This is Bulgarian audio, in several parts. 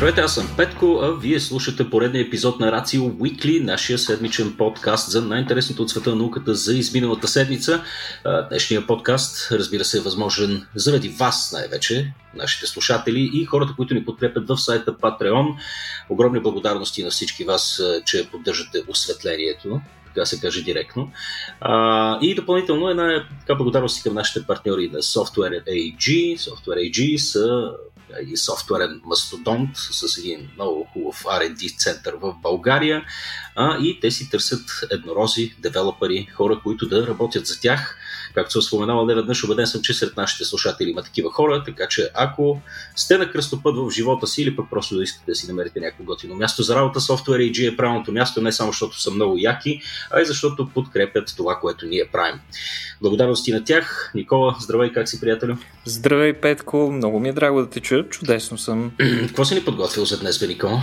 Здравейте, аз съм Петко, а вие слушате поредния епизод на Рацио Weekly, нашия седмичен подкаст за най-интересното от света на науката за изминалата седмица. Днешният подкаст, разбира се, е възможен заради вас най-вече, нашите слушатели и хората, които ни подкрепят в сайта Patreon. Огромни благодарности на всички вас, че поддържате осветлението така се каже директно. А, и допълнително една така благодарност към нашите партньори на Software AG. Software AG са и софтуерен мастодонт с един много хубав R&D център в България а, и те си търсят еднорози, девелопери, хора, които да работят за тях. Както съм споменавал неведнъж, убеден съм, че сред нашите слушатели има такива хора, така че ако сте на кръстопът в живота си или пък просто да искате да си намерите някакво готино място за работа, Software AG е правилното място не само защото са много яки, а и защото подкрепят това, което ние правим. Благодарности на тях. Никола, здравей, как си, приятелю? Здравей, Петко. Много ми е драго да те чуя. Чудесно съм. Какво си ни подготвил за днес, бе, Никола?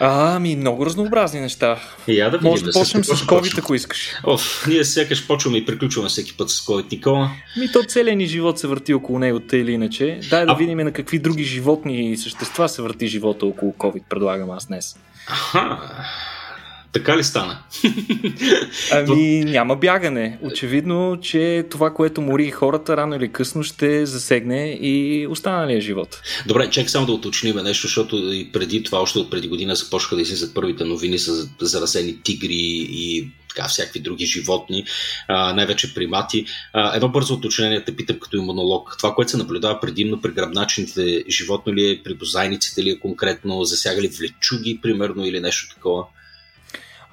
А, ми много разнообразни неща. И я да видим, Може да почнем с COVID, ако искаш. Оф, ние сякаш почваме и приключваме всеки път с COVID, Никола. Ми то целият ни живот се върти около него, тъй или иначе. Дай да а... видим на какви други животни същества се върти живота около COVID, предлагам аз днес. Аха. Така ли стана? Ами няма бягане. Очевидно, че това, което мори хората, рано или късно ще засегне и останалия живот. Добре, чек само да уточним нещо, защото и преди това, още от преди година започнаха да излизат първите новини с заразени тигри и така, всякакви други животни, най-вече примати. А, едно бързо уточнение те питам като имунолог. Това, което се наблюдава предимно при гръбначните животни ли е, при бозайниците ли е конкретно, засягали влечуги, примерно, или нещо такова?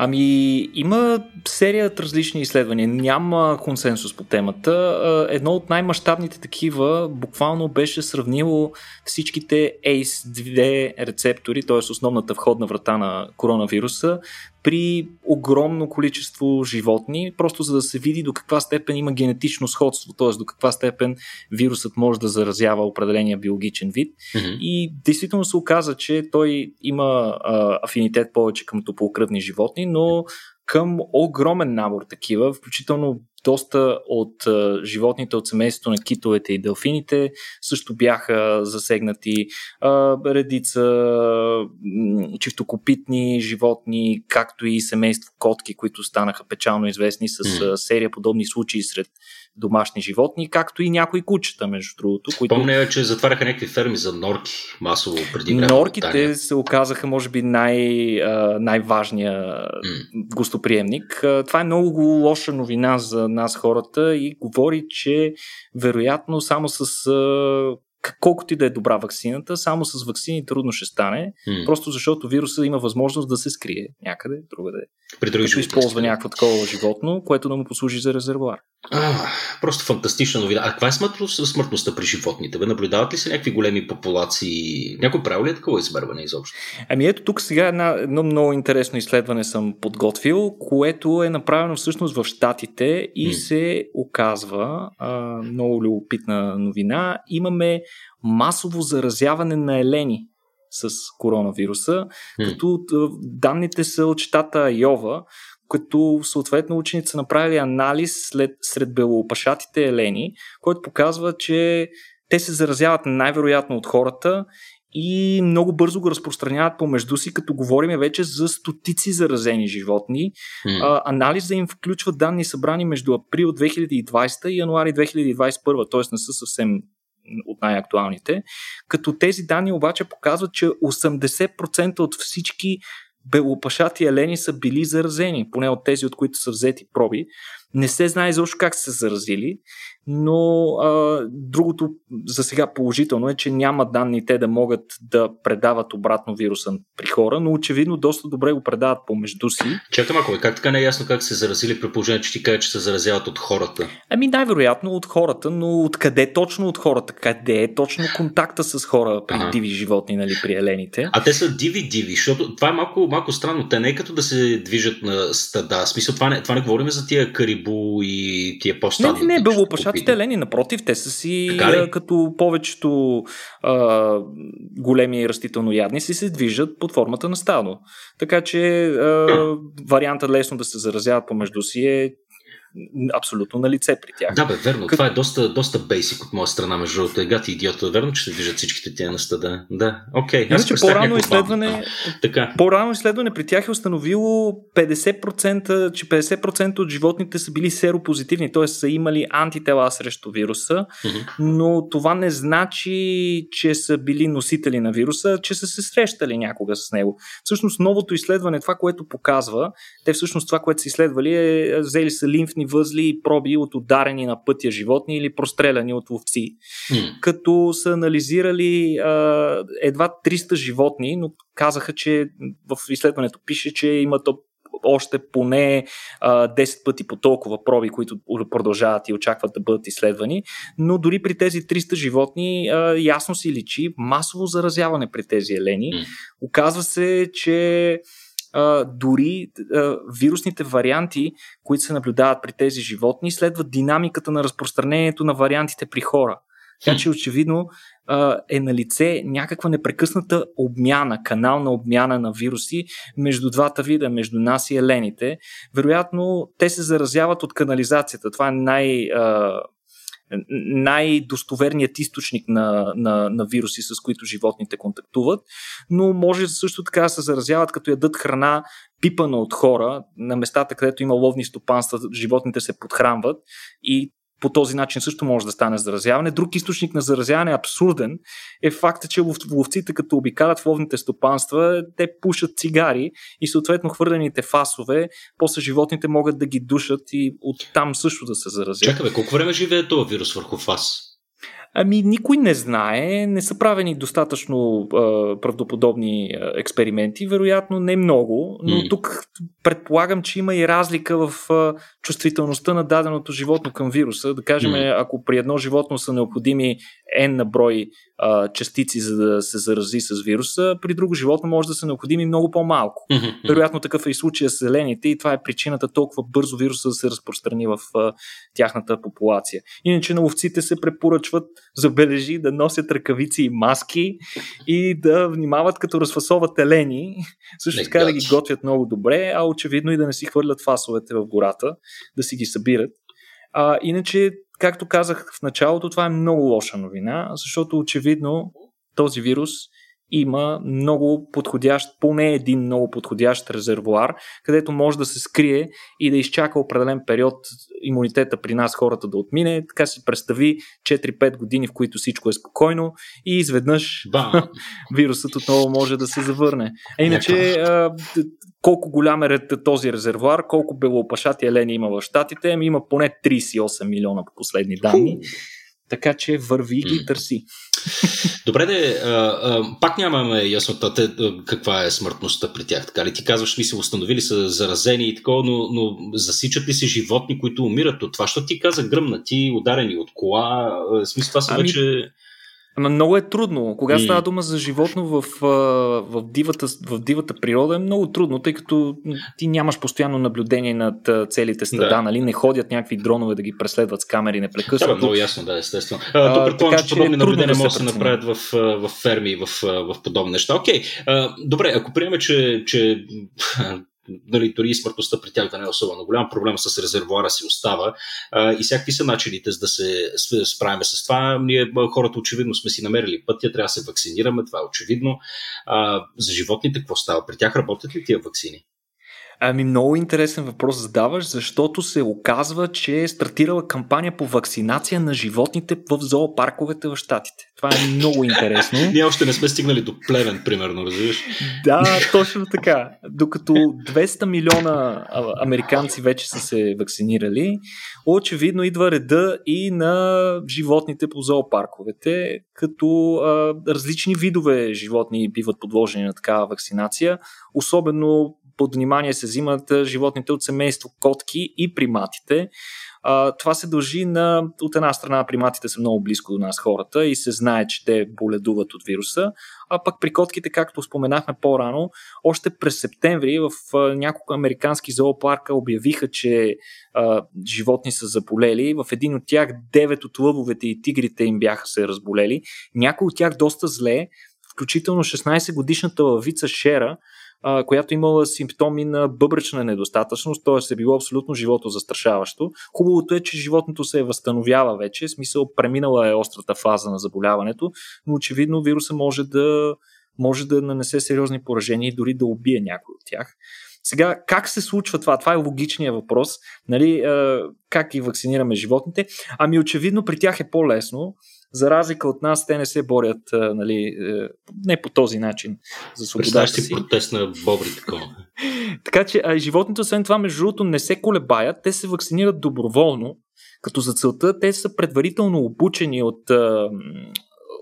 Ами, има серия от различни изследвания. Няма консенсус по темата. Едно от най-мащабните такива буквално беше сравнило всичките ACE2 рецептори, т.е. основната входна врата на коронавируса, при огромно количество животни, просто за да се види до каква степен има генетично сходство, т.е. до каква степен вирусът може да заразява определения биологичен вид. Mm-hmm. И действително се оказа, че той има а, афинитет повече към топлокръвни животни, но към огромен набор такива, включително доста от а, животните от семейството на китовете и делфините също бяха засегнати. А, редица чифтокопитни животни, както и семейство котки, които станаха печално известни с а, серия подобни случаи сред домашни животни, както и някои кучета, между другото. Които... Помня, че затваряха някакви ферми за норки масово преди време. Норките се оказаха, може би, най, най-важния mm. гостоприемник. Това е много лоша новина за нас хората и говори, че вероятно само с колкото и да е добра вакцината, само с вакцини трудно ще стане, mm. просто защото вируса има възможност да се скрие някъде, другаде. При други като използва някакво такова животно, което да му послужи за резервуар. А, просто фантастична новина. А каква е смъртността при животните? Бе, наблюдават ли се някакви големи популации? Някой прави ли е такова измерване изобщо? Ами ето тук сега една, едно много интересно изследване съм подготвил, което е направено всъщност в Штатите и mm. се оказва а, много любопитна новина. Имаме масово заразяване на елени с коронавируса, mm. като данните са от щата Йова, като съответно учените са направили анализ след, сред белоопашатите елени, който показва, че те се заразяват най-вероятно от хората и много бързо го разпространяват помежду си, като говорим вече за стотици заразени животни. Mm. А, анализа им включва данни събрани между април 2020 и януари 2021, т.е. не са съвсем от най-актуалните. Като тези данни обаче показват, че 80% от всички белопашати елени са били заразени, поне от тези, от които са взети проби. Не се знае защо как са се заразили, но а, другото за сега положително е, че няма данни те да могат да предават обратно вируса при хора, но очевидно доста добре го предават помежду си. Чакай малко, как така не е ясно как се заразили при положение, че ти кажа, че се заразяват от хората? Ами най-вероятно от хората, но откъде точно от хората? Къде е точно контакта с хора при ага. диви животни, нали, при елените? А те са диви-диви, защото това е малко, малко странно. Те не е като да се движат на стада. В смисъл, това не, това не говорим за тия карибу и тия по-стадни. Не, не, не, белопашатите елени, напротив, те са си като повечето а, големи растителноядни си се движат под формата на стадо. Така че а, варианта лесно да се заразяват помежду си е абсолютно на лице при тях. Да, бе, верно. Като... Това е доста, доста бейсик от моя страна, между другото. Егати идиота. Верно, че се движат всичките тия на стада. Да, окей. Okay. Иначе по-рано изследване, така. по-рано изследване при тях е установило 50%, че 50% от животните са били серопозитивни, т.е. са имали антитела срещу вируса, mm-hmm. но това не значи, че са били носители на вируса, че са се срещали някога с него. Всъщност новото изследване, това, което показва, те всъщност това, което са изследвали е взели са лимфни възли и проби от ударени на пътя животни или простреляни от ловци. Mm. Като са анализирали а, едва 300 животни, но казаха, че в изследването пише, че имат още поне а, 10 пъти по толкова проби, които продължават и очакват да бъдат изследвани. Но дори при тези 300 животни а, ясно си личи масово заразяване при тези елени. Mm. Оказва се, че а, дори а, вирусните варианти, които се наблюдават при тези животни, следват динамиката на разпространението на вариантите при хора. Така че очевидно а, е на лице някаква непрекъсната обмяна, канал на обмяна на вируси между двата вида, между нас и елените. Вероятно, те се заразяват от канализацията. Това е най- а, най-достоверният източник на, на, на вируси, с които животните контактуват, но може също така да се заразяват, като ядат храна пипана от хора, на местата, където има ловни стопанства, животните се подхранват и по този начин също може да стане заразяване. Друг източник на заразяване, абсурден, е факта, че ловците, като обикалят ловните стопанства, те пушат цигари и съответно хвърлените фасове, после животните могат да ги душат и оттам също да се заразят. Чакай, колко време живее този вирус върху фас? Ами никой не знае, не са правени достатъчно а, правдоподобни а, експерименти, вероятно не много, но mm. тук предполагам, че има и разлика в а, чувствителността на даденото животно към вируса. Да кажем, mm. ако при едно животно са необходими N на брой а, частици, за да се зарази с вируса, при друго животно може да са необходими много по-малко. Mm-hmm. Вероятно такъв е и случая с зелените и това е причината толкова бързо вируса да се разпространи в а, тяхната популация. Иначе на ловците се препоръчват, забележи, да носят ръкавици и маски и да внимават като разфасоват елени, също така да ги готвят много добре, а очевидно и да не си хвърлят фасовете в гората, да си ги събират. А, иначе Както казах в началото, това е много лоша новина, защото очевидно този вирус има много подходящ, поне един много подходящ резервуар, където може да се скрие и да изчака определен период имунитета при нас хората да отмине. Така си представи 4-5 години, в които всичко е спокойно и изведнъж вирусът отново може да се завърне. А иначе а, колко голям е този резервуар, колко белоопашати елени има в щатите, ами има поне 38 милиона по последни данни. Така че върви и търси. Добре, де, а, а, пак нямаме яснота те, каква е смъртността при тях. Така ли ти казваш, ми се установили, са заразени и такова, но, но засичат ли се животни, които умират от това? Що ти каза гръмнати, ударени от кола? В смисъл, това са ами... вече много е трудно. Кога mm. става дума за животно в, в, дивата, в дивата природа е много трудно, тъй като ти нямаш постоянно наблюдение над целите стада, да. нали? Не ходят някакви дронове да ги преследват с камери непрекъснато. Да, много ясно, да, естествено. А, Тук предполагам, че, подобни е наблюдения могат да се направят в, в ферми, в, в подобни неща. Окей, а, добре, ако приеме, че, че нали, дори и смъртността при тях да не е особено голям, проблема с резервуара си остава а, и всякакви са начините за да се справим с това. Ние хората очевидно сме си намерили пътя, трябва да се вакцинираме, това е очевидно. А, за животните какво става? При тях работят ли тия вакцини? Ами много интересен въпрос задаваш, защото се оказва, че е стартирала кампания по вакцинация на животните в зоопарковете в Штатите. Това е много интересно. Ние още не сме стигнали до плевен, примерно, разбираш? Да, точно така. Докато 200 милиона американци вече са се вакцинирали, очевидно идва реда и на животните по зоопарковете, като а, различни видове животни биват подложени на такава вакцинация, особено под внимание се взимат животните от семейство котки и приматите. А, това се дължи на, от една страна, приматите са много близко до нас хората и се знае, че те боледуват от вируса, а пък при котките, както споменахме по-рано, още през септември в няколко американски зоопарка обявиха, че а, животни са заболели. В един от тях 9 от лъвовете и тигрите им бяха се разболели. Някои от тях доста зле, включително 16 годишната лавица Шера, която имала симптоми на бъбречна недостатъчност, т.е. е било абсолютно живото застрашаващо. Хубавото е, че животното се възстановява вече, в смисъл преминала е острата фаза на заболяването, но очевидно вируса може да, може да нанесе сериозни поражения и дори да убие някой от тях. Сега, как се случва това? Това е логичният въпрос. Нали, как ги вакцинираме животните? Ами, очевидно, при тях е по-лесно. За разлика от нас, те не се борят нали, е, не по този начин за свободата си. си протест на бобри такова. така че а, животните, освен това, между другото, не се колебаят, те се вакцинират доброволно, като за целта те са предварително обучени от,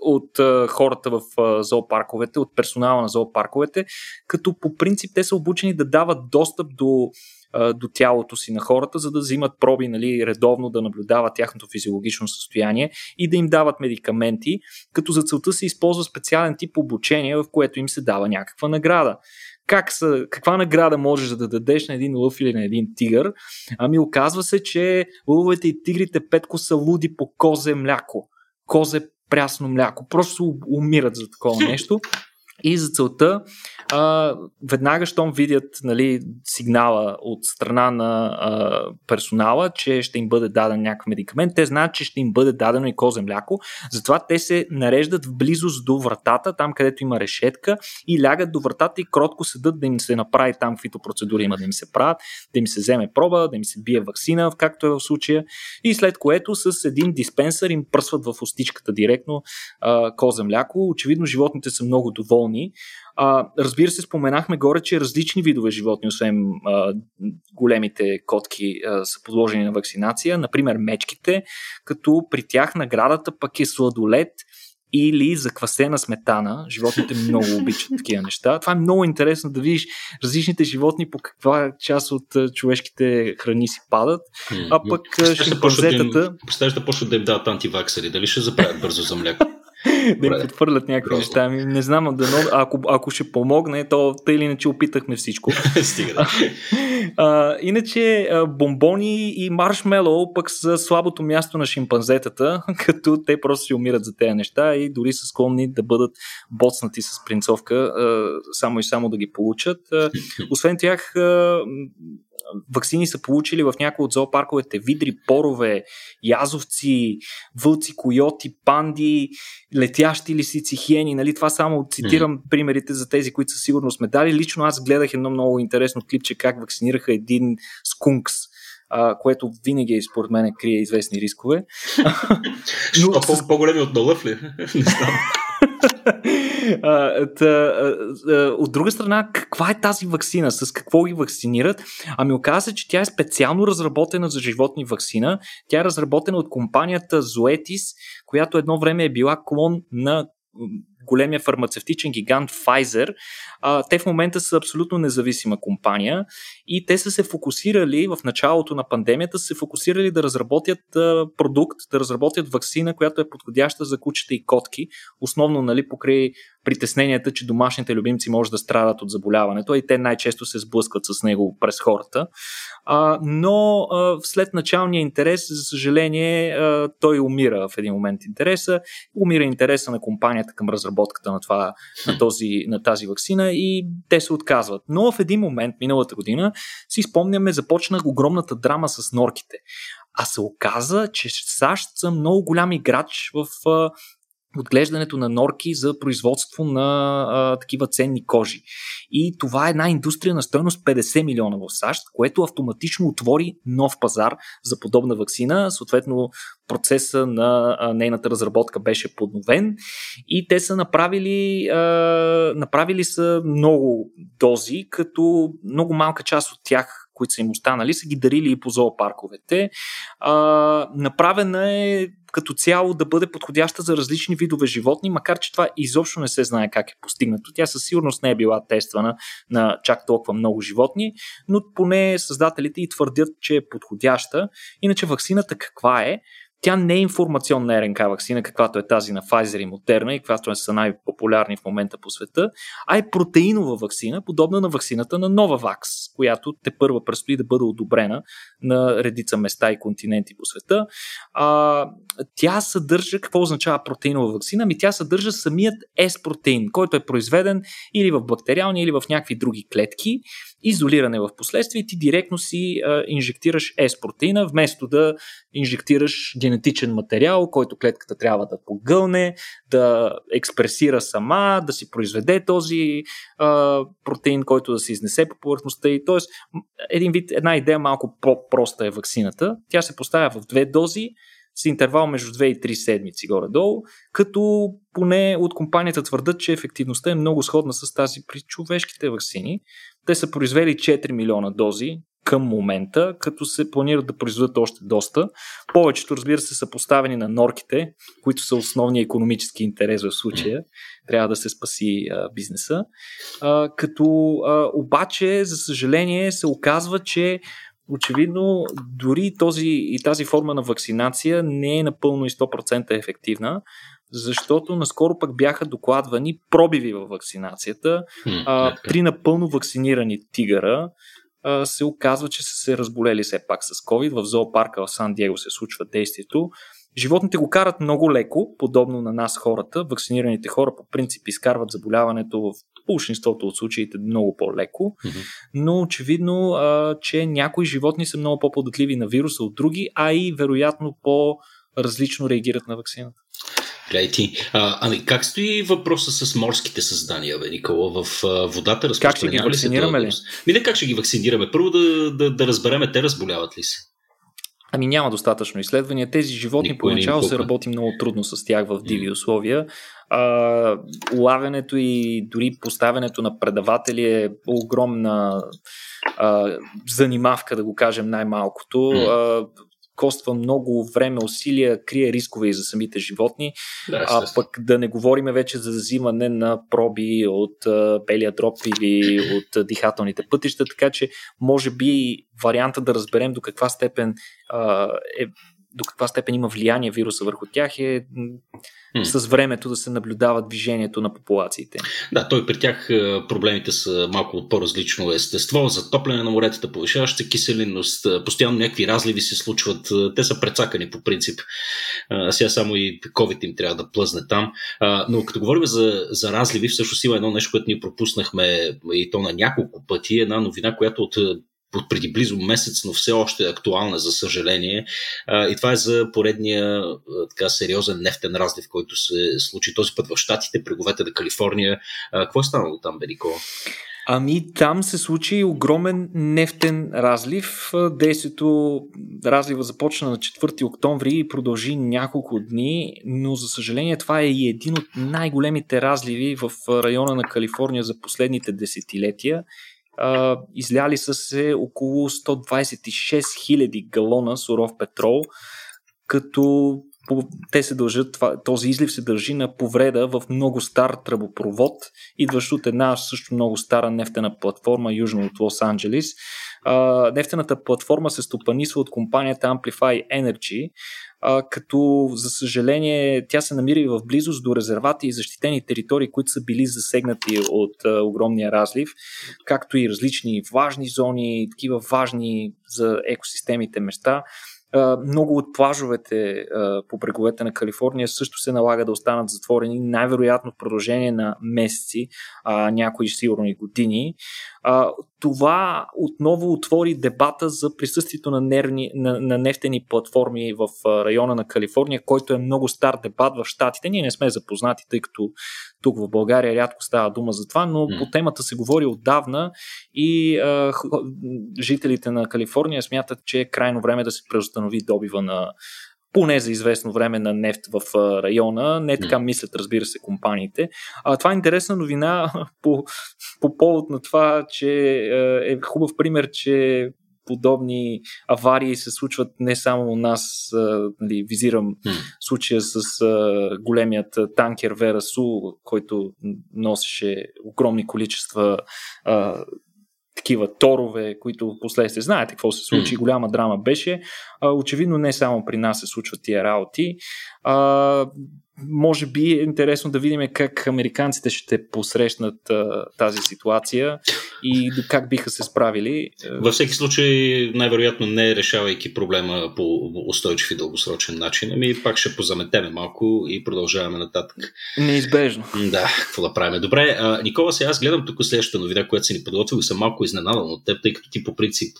от хората в а, зоопарковете, от персонала на зоопарковете, като по принцип те са обучени да дават достъп до до тялото си на хората, за да взимат проби нали, редовно, да наблюдават тяхното физиологично състояние и да им дават медикаменти, като за целта се използва специален тип обучение, в което им се дава някаква награда как са, каква награда можеш да дадеш на един лъв или на един тигър? Ами оказва се, че лъвовете и тигрите петко са луди по козе мляко. Козе прясно мляко. Просто умират за такова нещо. И за целта, а, веднага, щом видят нали, сигнала от страна на а, персонала, че ще им бъде даден някакъв медикамент, те знаят, че ще им бъде дадено и козе мляко. Затова те се нареждат в близост до вратата, там където има решетка, и лягат до вратата и кротко седат да им се направи там, каквито процедури има да им се правят, да им се вземе проба, да им се бие вакцина, както е в случая. И след което с един диспенсър им пръсват в устичката директно а, козе мляко. Очевидно животните са много доволни доволни. А, разбира се, споменахме горе, че различни видове животни, освен а, големите котки, а, са подложени на вакцинация. Например, мечките, като при тях наградата пък е сладолет или заквасена сметана. Животните много обичат такива неща. Това е много интересно да видиш различните животни по каква част от човешките храни си падат. А пък шимпанзетата... Представяш да почнат да им дават антиваксери. Дали ще заправят бързо за мляко? Да им подхвърлят някакви неща. Ами, не знам, да, ако, ако ще помогне, то тъй или иначе опитахме всичко. Стига. а, иначе бомбони и маршмелоу пък са слабото място на шимпанзетата, като те просто си умират за тези неща и дори са склонни да бъдат боцнати с принцовка, само и само да ги получат. Освен тях, вакцини са получили в някои от зоопарковете видри, порове, язовци, вълци, койоти, панди, летящи лисици, хиени. Нали? Това само цитирам mm. примерите за тези, които със сигурност сме дали. Лично аз гледах едно много интересно клипче как вакцинираха един скункс а, което винаги според мен крие известни рискове. Но, по- по-големи от Долъв ли? Не знам. А, та, а, от друга страна, каква е тази вакцина? С какво ги вакцинират? Ами оказа се, че тя е специално разработена за животни вакцина. Тя е разработена от компанията Zoetis, която едно време е била клон на големия фармацевтичен гигант Pfizer. А, те в момента са абсолютно независима компания и те са се фокусирали в началото на пандемията, са се фокусирали да разработят а, продукт, да разработят вакцина, която е подходяща за кучета и котки, основно нали, покрай притесненията, че домашните любимци може да страдат от заболяването и те най-често се сблъскват с него през хората. Но след началния интерес, за съжаление, той умира в един момент интереса. Умира интереса на компанията към разработката на, това, на, този, на тази вакцина и те се отказват. Но в един момент, миналата година, си спомняме, започна огромната драма с норките. А се оказа, че САЩ са много голям играч в отглеждането на норки за производство на а, такива ценни кожи. И това е една индустрия на стоеност 50 милиона в САЩ, което автоматично отвори нов пазар за подобна вакцина. Съответно, процеса на а, нейната разработка беше подновен и те са направили, а, направили са много дози, като много малка част от тях които са им останали, са ги дарили и по зоопарковете. А, направена е като цяло да бъде подходяща за различни видове животни, макар че това изобщо не се знае как е постигнато. Тя със сигурност не е била тествана на чак толкова много животни, но поне създателите и твърдят, че е подходяща. Иначе вакцината каква е? Тя не е информационна РНК вакцина, каквато е тази на Pfizer и Moderna и каквато са най-популярни в момента по света, а е протеинова вакцина, подобна на вакцината на Novavax, която те първа предстои да бъде одобрена на редица места и континенти по света. А, тя съдържа, какво означава протеинова вакцина? Ами тя съдържа самият S-протеин, който е произведен или в бактериални, или в някакви други клетки изолиране в последствие, ти директно си а, инжектираш S-протеина, вместо да инжектираш генетичен материал, който клетката трябва да погълне, да експресира сама, да си произведе този а, протеин, който да се изнесе по повърхността и т.е. един вид, една идея малко по-проста е вакцината. Тя се поставя в две дози, с интервал между 2 и 3 седмици горе-долу, като поне от компанията твърдат, че ефективността е много сходна с тази при човешките вакцини. Те са произвели 4 милиона дози към момента, като се планират да произведат още доста. Повечето, разбира се, са поставени на норките, които са основния економически интерес в случая. Трябва да се спаси а, бизнеса. А, като а, обаче, за съжаление, се оказва, че очевидно дори този, и тази форма на вакцинация не е напълно и 100% ефективна, защото наскоро пък бяха докладвани пробиви във вакцинацията. А, при напълно вакцинирани тигъра а, се оказва, че са се разболели все пак с COVID. В зоопарка в Сан Диего се случва действието. Животните го карат много леко, подобно на нас хората. Вакцинираните хора по принцип изкарват заболяването в большинството от случаите много по-леко, mm-hmm. но очевидно, а, че някои животни са много по-податливи на вируса от други, а и вероятно по-различно реагират на вакцината. Гледай ти. А, ами как стои въпроса с морските създания, бе, Никола, в а, водата? Как ще ги вакцинираме ли? Ми не как ще ги вакцинираме. Първо да, да, да разбереме те разболяват ли се. Ами няма достатъчно изследвания. Тези животни Никой поначало се работи много трудно с тях в диви условия. А, улавянето и дори поставянето на предаватели е огромна а, занимавка, да го кажем най-малкото. А, коства много време, усилия, крие рискове и за самите животни. Да, а пък да не говорим вече за взимане на проби от а, белия дроп или от дихателните пътища, така че може би варианта да разберем до каква степен а, е до каква степен има влияние вируса върху тях е mm. с времето да се наблюдава движението на популациите. Да, той при тях е, проблемите са малко от по-различно естество, затопляне на моретата, повишаваща киселинност, е, постоянно някакви разливи се случват, е, те са прецакани по принцип. А, сега само и COVID им трябва да плъзне там. А, но като говорим за, за разливи, всъщност има едно нещо, което ние пропуснахме и то на няколко пъти, една новина, която от от преди близо месец, но все още е актуална, за съжаление. И това е за поредния така сериозен нефтен разлив, който се случи този път в Штатите, бреговете на Калифорния. Какво е станало там, Бенико? Ами там се случи огромен нефтен разлив. Действието, разлива започна на 4 октомври и продължи няколко дни, но за съжаление това е и един от най-големите разливи в района на Калифорния за последните десетилетия изляли са се около 126 000 галона суров петрол, като те се дължат, този излив се дължи на повреда в много стар тръбопровод, идващ от една също много стара нефтена платформа южно от Лос Анджелис. нефтената платформа се стопанисва от компанията Amplify Energy, като за съжаление тя се намира и в близост до резервати и защитени територии, които са били засегнати от а, огромния разлив, както и различни важни зони, такива важни за екосистемите места. Много от плажовете по бреговете на Калифорния също се налага да останат затворени, най-вероятно в продължение на месеци, някои сигурно и години. Това отново отвори дебата за присъствието на, нервни, на, на нефтени платформи в района на Калифорния, който е много стар дебат в Штатите. Ние не сме запознати, тъй като тук в България рядко става дума за това, но по темата се говори отдавна и а, жителите на Калифорния смятат, че е крайно време да се преустанови добива на поне за известно време на нефт в района. Не така мислят, разбира се, компаниите. А, това е интересна новина по, по повод на това, че е хубав пример, че подобни аварии се случват не само у нас, нали, визирам случая с а, големият танкер Верасу, който носеше огромни количества а, такива торове, които последствие знаете какво се случи, mm. голяма драма беше. А, очевидно не само при нас се случват тия работи. А, може би е интересно да видим как американците ще посрещнат а, тази ситуация и как биха се справили. Във всеки случай, най-вероятно не решавайки проблема по устойчив и дългосрочен начин, ами пак ще позаметеме малко и продължаваме нататък. Неизбежно. Да, какво да правим. Добре, а, Никола, сега аз гледам тук следващата новина, която си ни подготвил и съм малко изненадан от теб, тъй като ти по принцип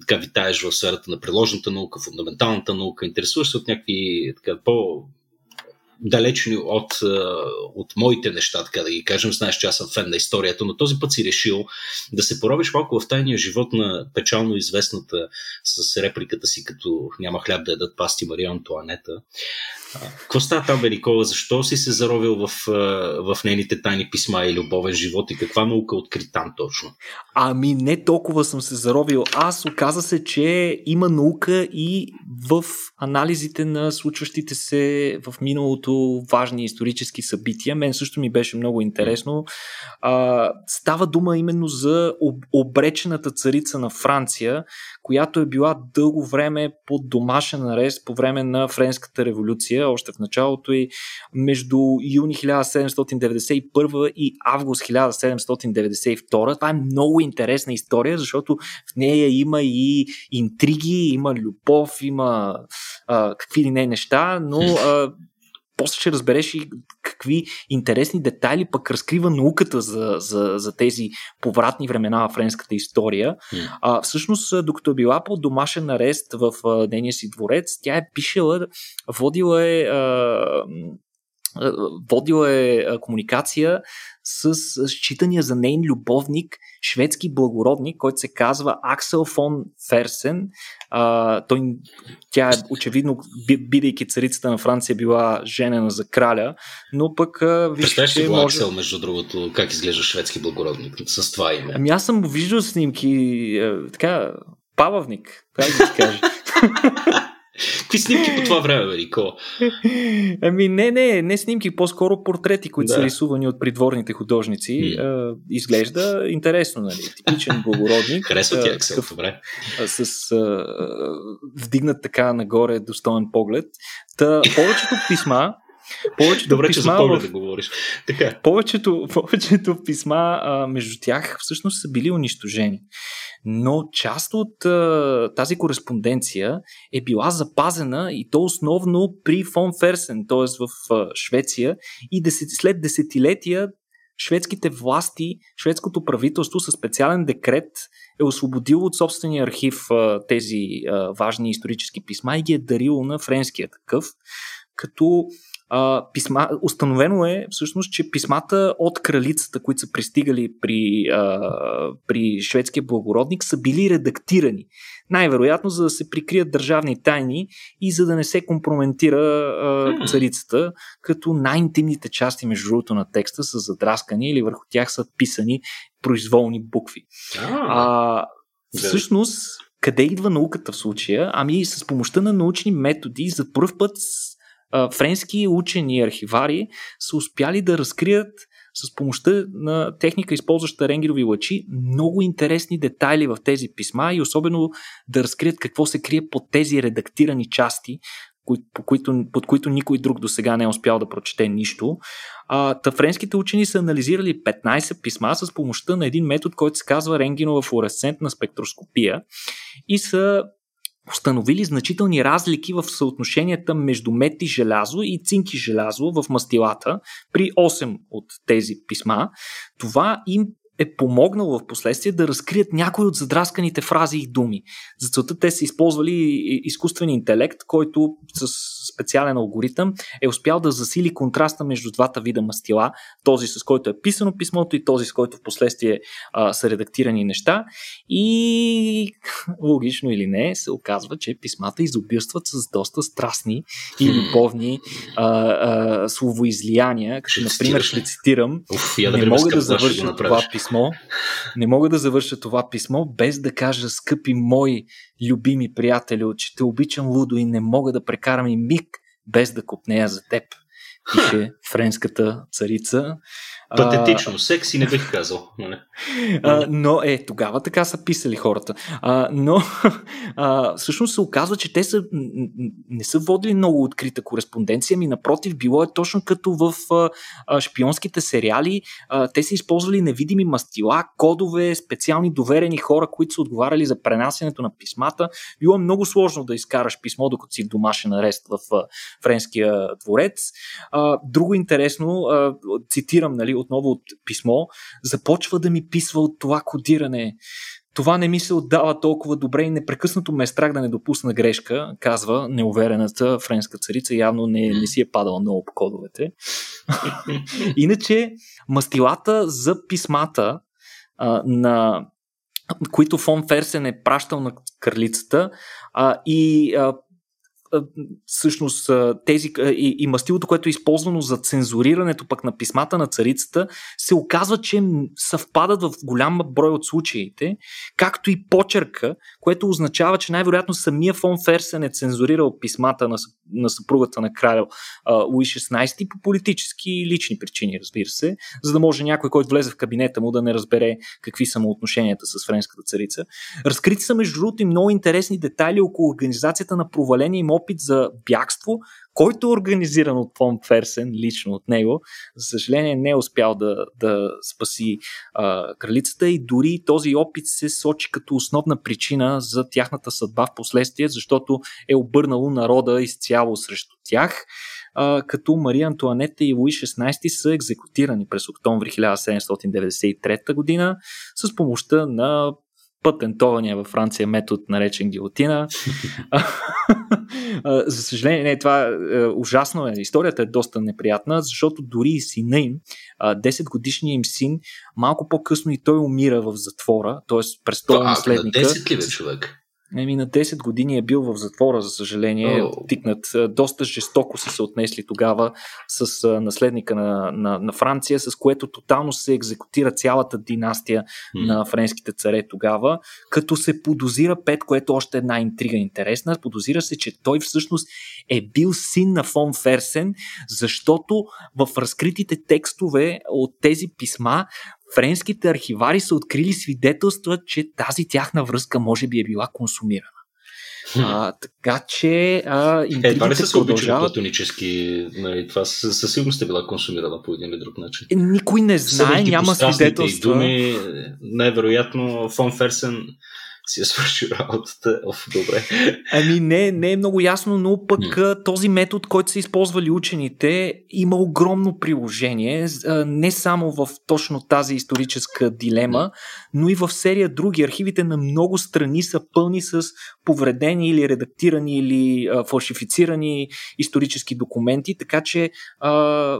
така витаеш в сферата на приложната наука, фундаменталната наука, интересуваш се от някакви така, по далечни от, от моите неща, така да ги кажем. Знаеш, че аз съм фен на историята, но този път си решил да се поробиш малко в тайния живот на печално известната с репликата си, като няма хляб да ядат пасти Мария Антуанета. Какво става там, Никола? Защо си се заровил в, в нейните тайни писма и любовен живот и каква наука откри там точно? Ами не толкова съм се заровил. Аз оказа се, че има наука и в анализите на случващите се в миналото важни исторически събития. Мен също ми беше много интересно. А, става дума именно за обречената царица на Франция, която е била дълго време под домашен арест по време на Френската революция, още в началото и между юни 1791 и август 1792. Това е много интересна история, защото в нея има и интриги, има любов, има а, какви ли не неща, но а, после ще разбереш и какви интересни детайли пък разкрива науката за, за, за тези повратни времена в френската история. Mm. А, всъщност, докато е била по домашен арест в а, нейния си дворец, тя е пишела, водила е а, водила е комуникация с считания за нейн любовник, шведски благородник, който се казва Аксел фон Ферсен. А, той, тя е очевидно, бидейки царицата на Франция, била женена за краля, но пък... Представяш си го може... Аксел, между другото, как изглежда шведски благородник с това име? Ами аз съм виждал снимки, така, пававник, как да се каже. Какви снимки по това време, Рико? Ами не, не, не снимки, по-скоро портрети, които да. са рисувани от придворните художници. Mm. изглежда интересно, нали? Типичен благородник. Харесва ти Аксел, добре. С а, вдигнат така нагоре достоен поглед. Та, повечето писма, повечето Добре, писма, че за поглед да говориш. Така. Повечето, повечето писма а, между тях всъщност са били унищожени но част от а, тази кореспонденция е била запазена и то основно при фон Ферсен, т.е. в а, Швеция и десет, след десетилетия шведските власти, шведското правителство със специален декрет е освободило от собствения архив а, тези а, важни исторически писма и ги е дарило на френския такъв, като а, писма, установено е всъщност, че писмата от кралицата, които са пристигали при, а, при шведския благородник, са били редактирани. Най-вероятно, за да се прикрият държавни тайни и за да не се компрометира а, царицата, като най-интимните части, между другото, на текста са задраскани или върху тях са писани произволни букви. А, всъщност, къде идва науката в случая? Ами с помощта на научни методи за първ път френски учени и архивари са успяли да разкрият с помощта на техника, използваща рентгенови лъчи, много интересни детайли в тези писма и особено да разкрият какво се крие под тези редактирани части, по които, под които никой друг до сега не е успял да прочете нищо. А, та френските учени са анализирали 15 писма с помощта на един метод, който се казва рентгенова флуоресцентна спектроскопия и са установили значителни разлики в съотношенията между мед и желязо и цинк и желязо в мастилата при 8 от тези писма. Това им е помогнал в последствие да разкрият някои от задрасканите фрази и думи. За целта те са използвали изкуствен интелект, който с специален алгоритъм е успял да засили контраста между двата вида мастила, този с който е писано писмото и този с който в последствие а, са редактирани неща. И логично или не, се оказва, че писмата изобилстват с доста страстни и любовни а, а, словоизлияния, като например ще цитирам, Уф, да не мога да завърша това писмо, не мога да завърша това писмо без да кажа, скъпи мои любими приятели, че те обичам лудо и не мога да прекарам и миг без да копнея за теб. Пише френската царица. Патетично, секси не бих казал. Нали? А, но е, тогава така са писали хората. А, но а, всъщност се оказва, че те са, не са водили много открита кореспонденция, ми напротив, било е точно като в а, шпионските сериали. А, те са използвали невидими мастила, кодове, специални доверени хора, които са отговаряли за пренасенето на писмата. Било е много сложно да изкараш писмо, докато си в домашен арест в а, френския дворец. А, друго интересно, а, цитирам, нали, отново от писмо, започва да ми писва от това кодиране. Това не ми се отдава толкова добре и непрекъснато ме е страх да не допусна грешка, казва неуверената френска царица. Явно не, не си е падала много по кодовете. Иначе, мастилата за писмата а, на които фон Ферсен е пращал на кралицата а, и а, всъщност тези и, и мастилото, което е използвано за цензурирането пък на писмата на царицата, се оказва, че съвпадат в голям брой от случаите, както и почерка, което означава, че най-вероятно самия фон Ферсен е цензурирал писмата на, на съпругата на краля Луи 16 по политически и лични причини, разбира се, за да може някой, който влезе в кабинета му да не разбере какви са му отношенията с френската царица. Разкрити са между другото и много интересни детайли около организацията на проваление им опит за бягство, който е организиран от Фон Ферсен, лично от него. За съжаление не е успял да, да спаси а, кралицата и дори този опит се сочи като основна причина за тяхната съдба в последствие, защото е обърнало народа изцяло срещу тях а, като Мария Антуанета и Луи 16 са екзекутирани през октомври 1793 година с помощта на патентования във Франция метод, наречен гилотина. За съжаление, не, това е ужасно е. Историята е доста неприятна, защото дори и сина им, 10 годишният им син, малко по-късно и той умира в затвора, т.е. престол наследника. 10 ли бе човек? Еми, на 10 години е бил в затвора, за съжаление, oh. тикнат. Доста жестоко са се отнесли тогава с наследника на, на, на Франция, с което тотално се екзекутира цялата династия mm. на френските царе тогава, като се подозира Пет, което още една интрига интересна. Подозира се, че той всъщност е бил син на фон Ферсен, защото в разкритите текстове от тези писма френските архивари са открили свидетелства, че тази тяхна връзка може би е била консумирана. А, така че а, е, това не са се обичали платонически, нали, това със сигурност е била консумирана по един или друг начин. Е, никой не знае, няма свидетелства. Думи, най-вероятно Фон Ферсен си е свършил работата. Оф, добре. Ами не, не е много ясно, но пък mm. този метод, който са използвали учените, има огромно приложение, не само в точно тази историческа дилема, mm. но и в серия други. Архивите на много страни са пълни с повредени или редактирани или а, фалшифицирани исторически документи, така че а,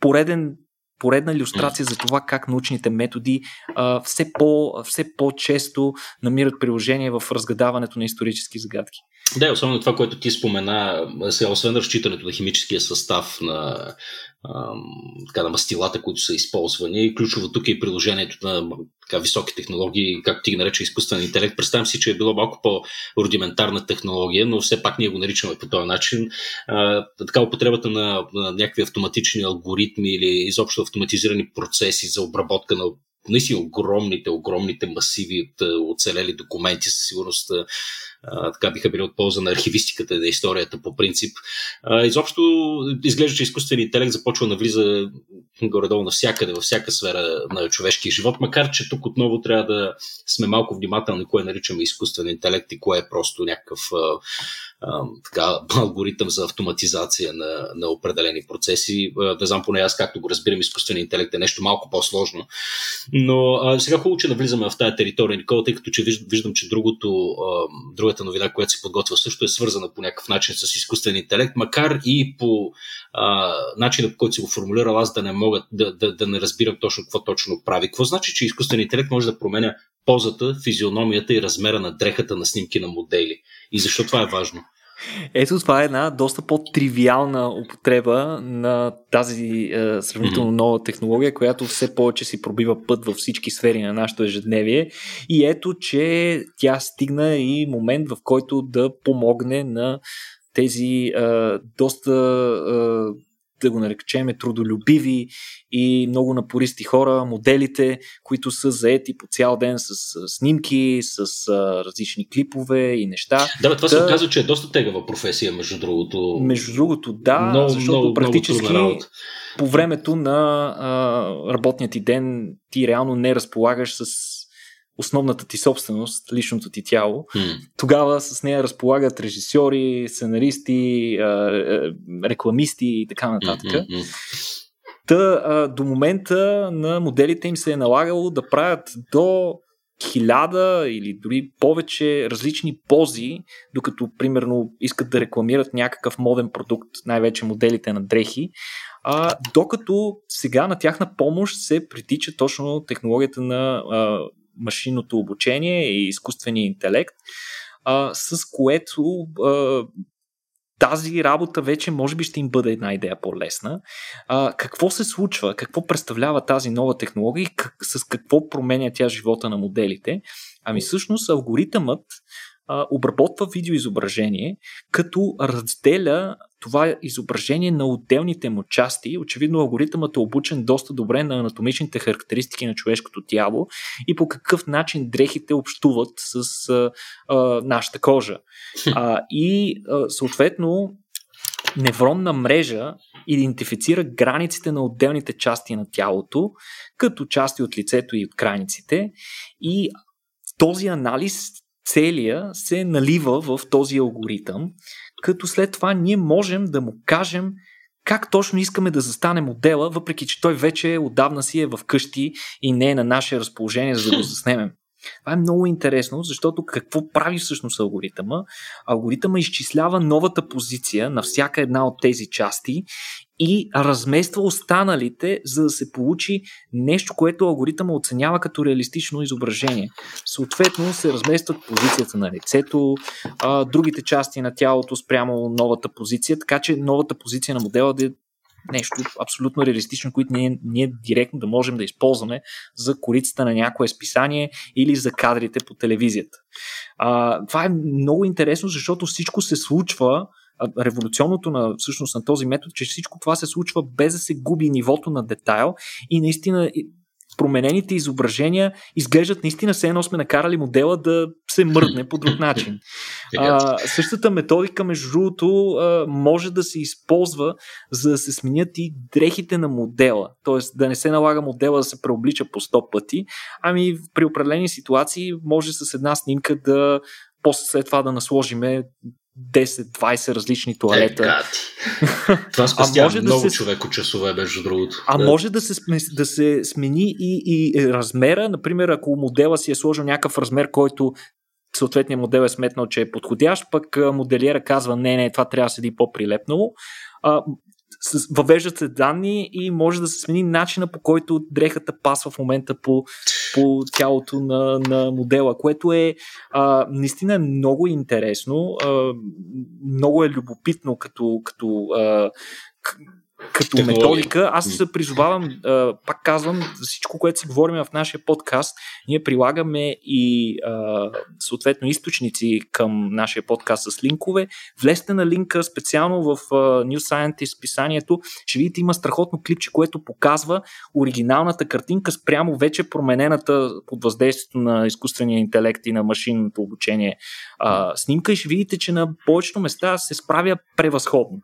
пореден поредна иллюстрация за това как научните методи а, все, по, все по-често намират приложение в разгадаването на исторически загадки. Да, особено това, което ти спомена, сега, освен разчитането на химическия състав на, така, на мастилата, които са използвани, ключово тук е и приложението на така, високи технологии, както ти ги нарече изкуствен интелект. Представям си, че е било малко по-рудиментарна технология, но все пак ние го наричаме по този начин. А, така употребата на, на някакви автоматични алгоритми или изобщо автоматизирани процеси за обработка на наистина огромните, огромните масиви от оцелели документи, със сигурност така биха били от полза на архивистиката и на историята по принцип. А, изобщо изглежда, че изкуственият интелект започва да влиза горе-долу навсякъде, във всяка сфера на човешкия живот, макар че тук отново трябва да сме малко внимателни кое наричаме изкуствен интелект и кое е просто някакъв а, а, така, алгоритъм за автоматизация на, на определени процеси. А, не знам, поне аз както го разбирам, изкуственият интелект е нещо малко по-сложно. Но а, сега хубаво, че навлизаме в тази територия, Никола, тъй като че виждам, че другото, а, другата новина, която се подготвя също е свързана по някакъв начин с изкуствен интелект, макар и по а, начина, по който си го формулирал, аз да не мога да, да, да не разбирам точно какво точно прави. Какво значи, че изкуствен интелект може да променя позата, физиономията и размера на дрехата на снимки на модели? И защо това е важно? Ето това е една доста по-тривиална употреба на тази е, сравнително нова технология, която все повече си пробива път във всички сфери на нашето ежедневие. И ето, че тя стигна и момент, в който да помогне на тези е, доста е, да го наречем, трудолюбиви и много напористи хора, моделите, които са заети по цял ден с снимки, с а, различни клипове и неща. Да, бе, това да, се оказва, че е доста тегава професия, между другото. Между другото, да, много, защото много, практически много по времето на а, работният ти ден ти реално не разполагаш с основната ти собственост, личното ти тяло. Mm. Тогава с нея разполагат режисьори, сценаристи, рекламисти и така нататък. Mm-hmm. Та, до момента на моделите им се е налагало да правят до хиляда или дори повече различни пози, докато примерно искат да рекламират някакъв моден продукт, най-вече моделите на дрехи, а, докато сега на тяхна помощ се притича точно технологията на а, машинното обучение и изкуствения интелект, а, с което а, тази работа вече може би ще им бъде една идея по-лесна. А, какво се случва? Какво представлява тази нова технология и как, с какво променя тя живота на моделите? Ами всъщност алгоритъмът а, обработва видеоизображение, като разделя това изображение на отделните му части. Очевидно алгоритъмът е обучен доста добре на анатомичните характеристики на човешкото тяло и по какъв начин дрехите общуват с а, а, нашата кожа. А, и а, съответно невронна мрежа идентифицира границите на отделните части на тялото, като части от лицето и от крайниците. И този анализ целия се налива в този алгоритъм, като след това ние можем да му кажем как точно искаме да застане модела, въпреки че той вече отдавна си е в къщи и не е на наше разположение, за да го заснемем. Това е много интересно, защото какво прави всъщност алгоритъма? Алгоритъма изчислява новата позиция на всяка една от тези части и размества останалите, за да се получи нещо, което алгоритъма оценява като реалистично изображение. Съответно се разместват позицията на лицето, другите части на тялото спрямо новата позиция, така че новата позиция на модела да е нещо абсолютно реалистично, което ние, ние директно да можем да използваме за корицата на някое списание или за кадрите по телевизията. А, това е много интересно, защото всичко се случва революционното на, всъщност, на този метод, че всичко това се случва без да се губи нивото на детайл и наистина променените изображения изглеждат наистина все едно сме накарали модела да се мръдне по друг начин. А, същата методика, между другото, може да се използва за да се сменят и дрехите на модела. Тоест да не се налага модела да се преоблича по 100 пъти, ами при определени ситуации може с една снимка да после след това да насложиме 10-20 различни туалета. Е, Това спестява може много да се... човеко часове, между другото. А да. може да се, да се смени и, и размера. Например, ако модела си е сложил някакъв размер, който съответният модел е сметнал, че е подходящ, пък моделиера казва, не, не, това трябва да седи по-прилепнало с, въвеждат се данни и може да се смени начина по който дрехата пасва в момента по, по тялото на, на модела, което е а, наистина много интересно, а, много е любопитно като, като а, като Технология. методика, аз се призовавам, пак казвам, всичко, което си говорим в нашия подкаст, ние прилагаме и съответно източници към нашия подкаст с линкове. Влезте на линка специално в New Scientist писанието, ще видите има страхотно клипче, което показва оригиналната картинка спрямо вече променената под въздействието на изкуствения интелект и на машинното обучение снимка и ще видите, че на повечето места се справя превъзходно.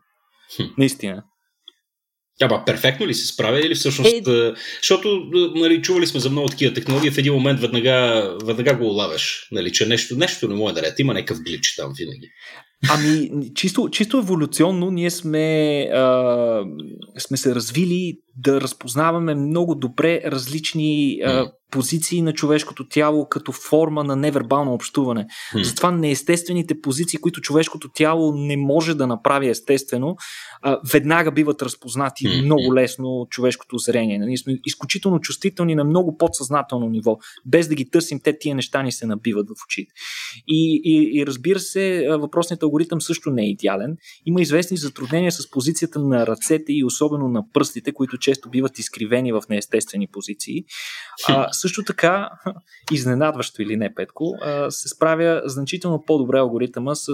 Наистина. Ама перфектно ли се справя или всъщност... Е... Защото нали, чували сме за много такива технологии, в един момент веднага, веднага го улавяш, нали, че нещо, нещо не може да ред. Има някакъв глич там винаги. Ами, чисто, чисто еволюционно ние сме, а, сме се развили да разпознаваме много добре различни а, позиции на човешкото тяло като форма на невербално общуване. Hmm. Затова неестествените позиции, които човешкото тяло не може да направи естествено, веднага биват разпознати hmm. много лесно от човешкото зрение. Ние сме изключително чувствителни на много подсъзнателно ниво. Без да ги търсим, те тия неща ни се набиват в очите. И, и, и разбира се, въпросният алгоритъм също не е идеален. Има известни затруднения с позицията на ръцете и особено на пръстите, които често биват изкривени в неестествени позиции. А, също така, изненадващо или не, Петко, се справя значително по-добре алгоритъма с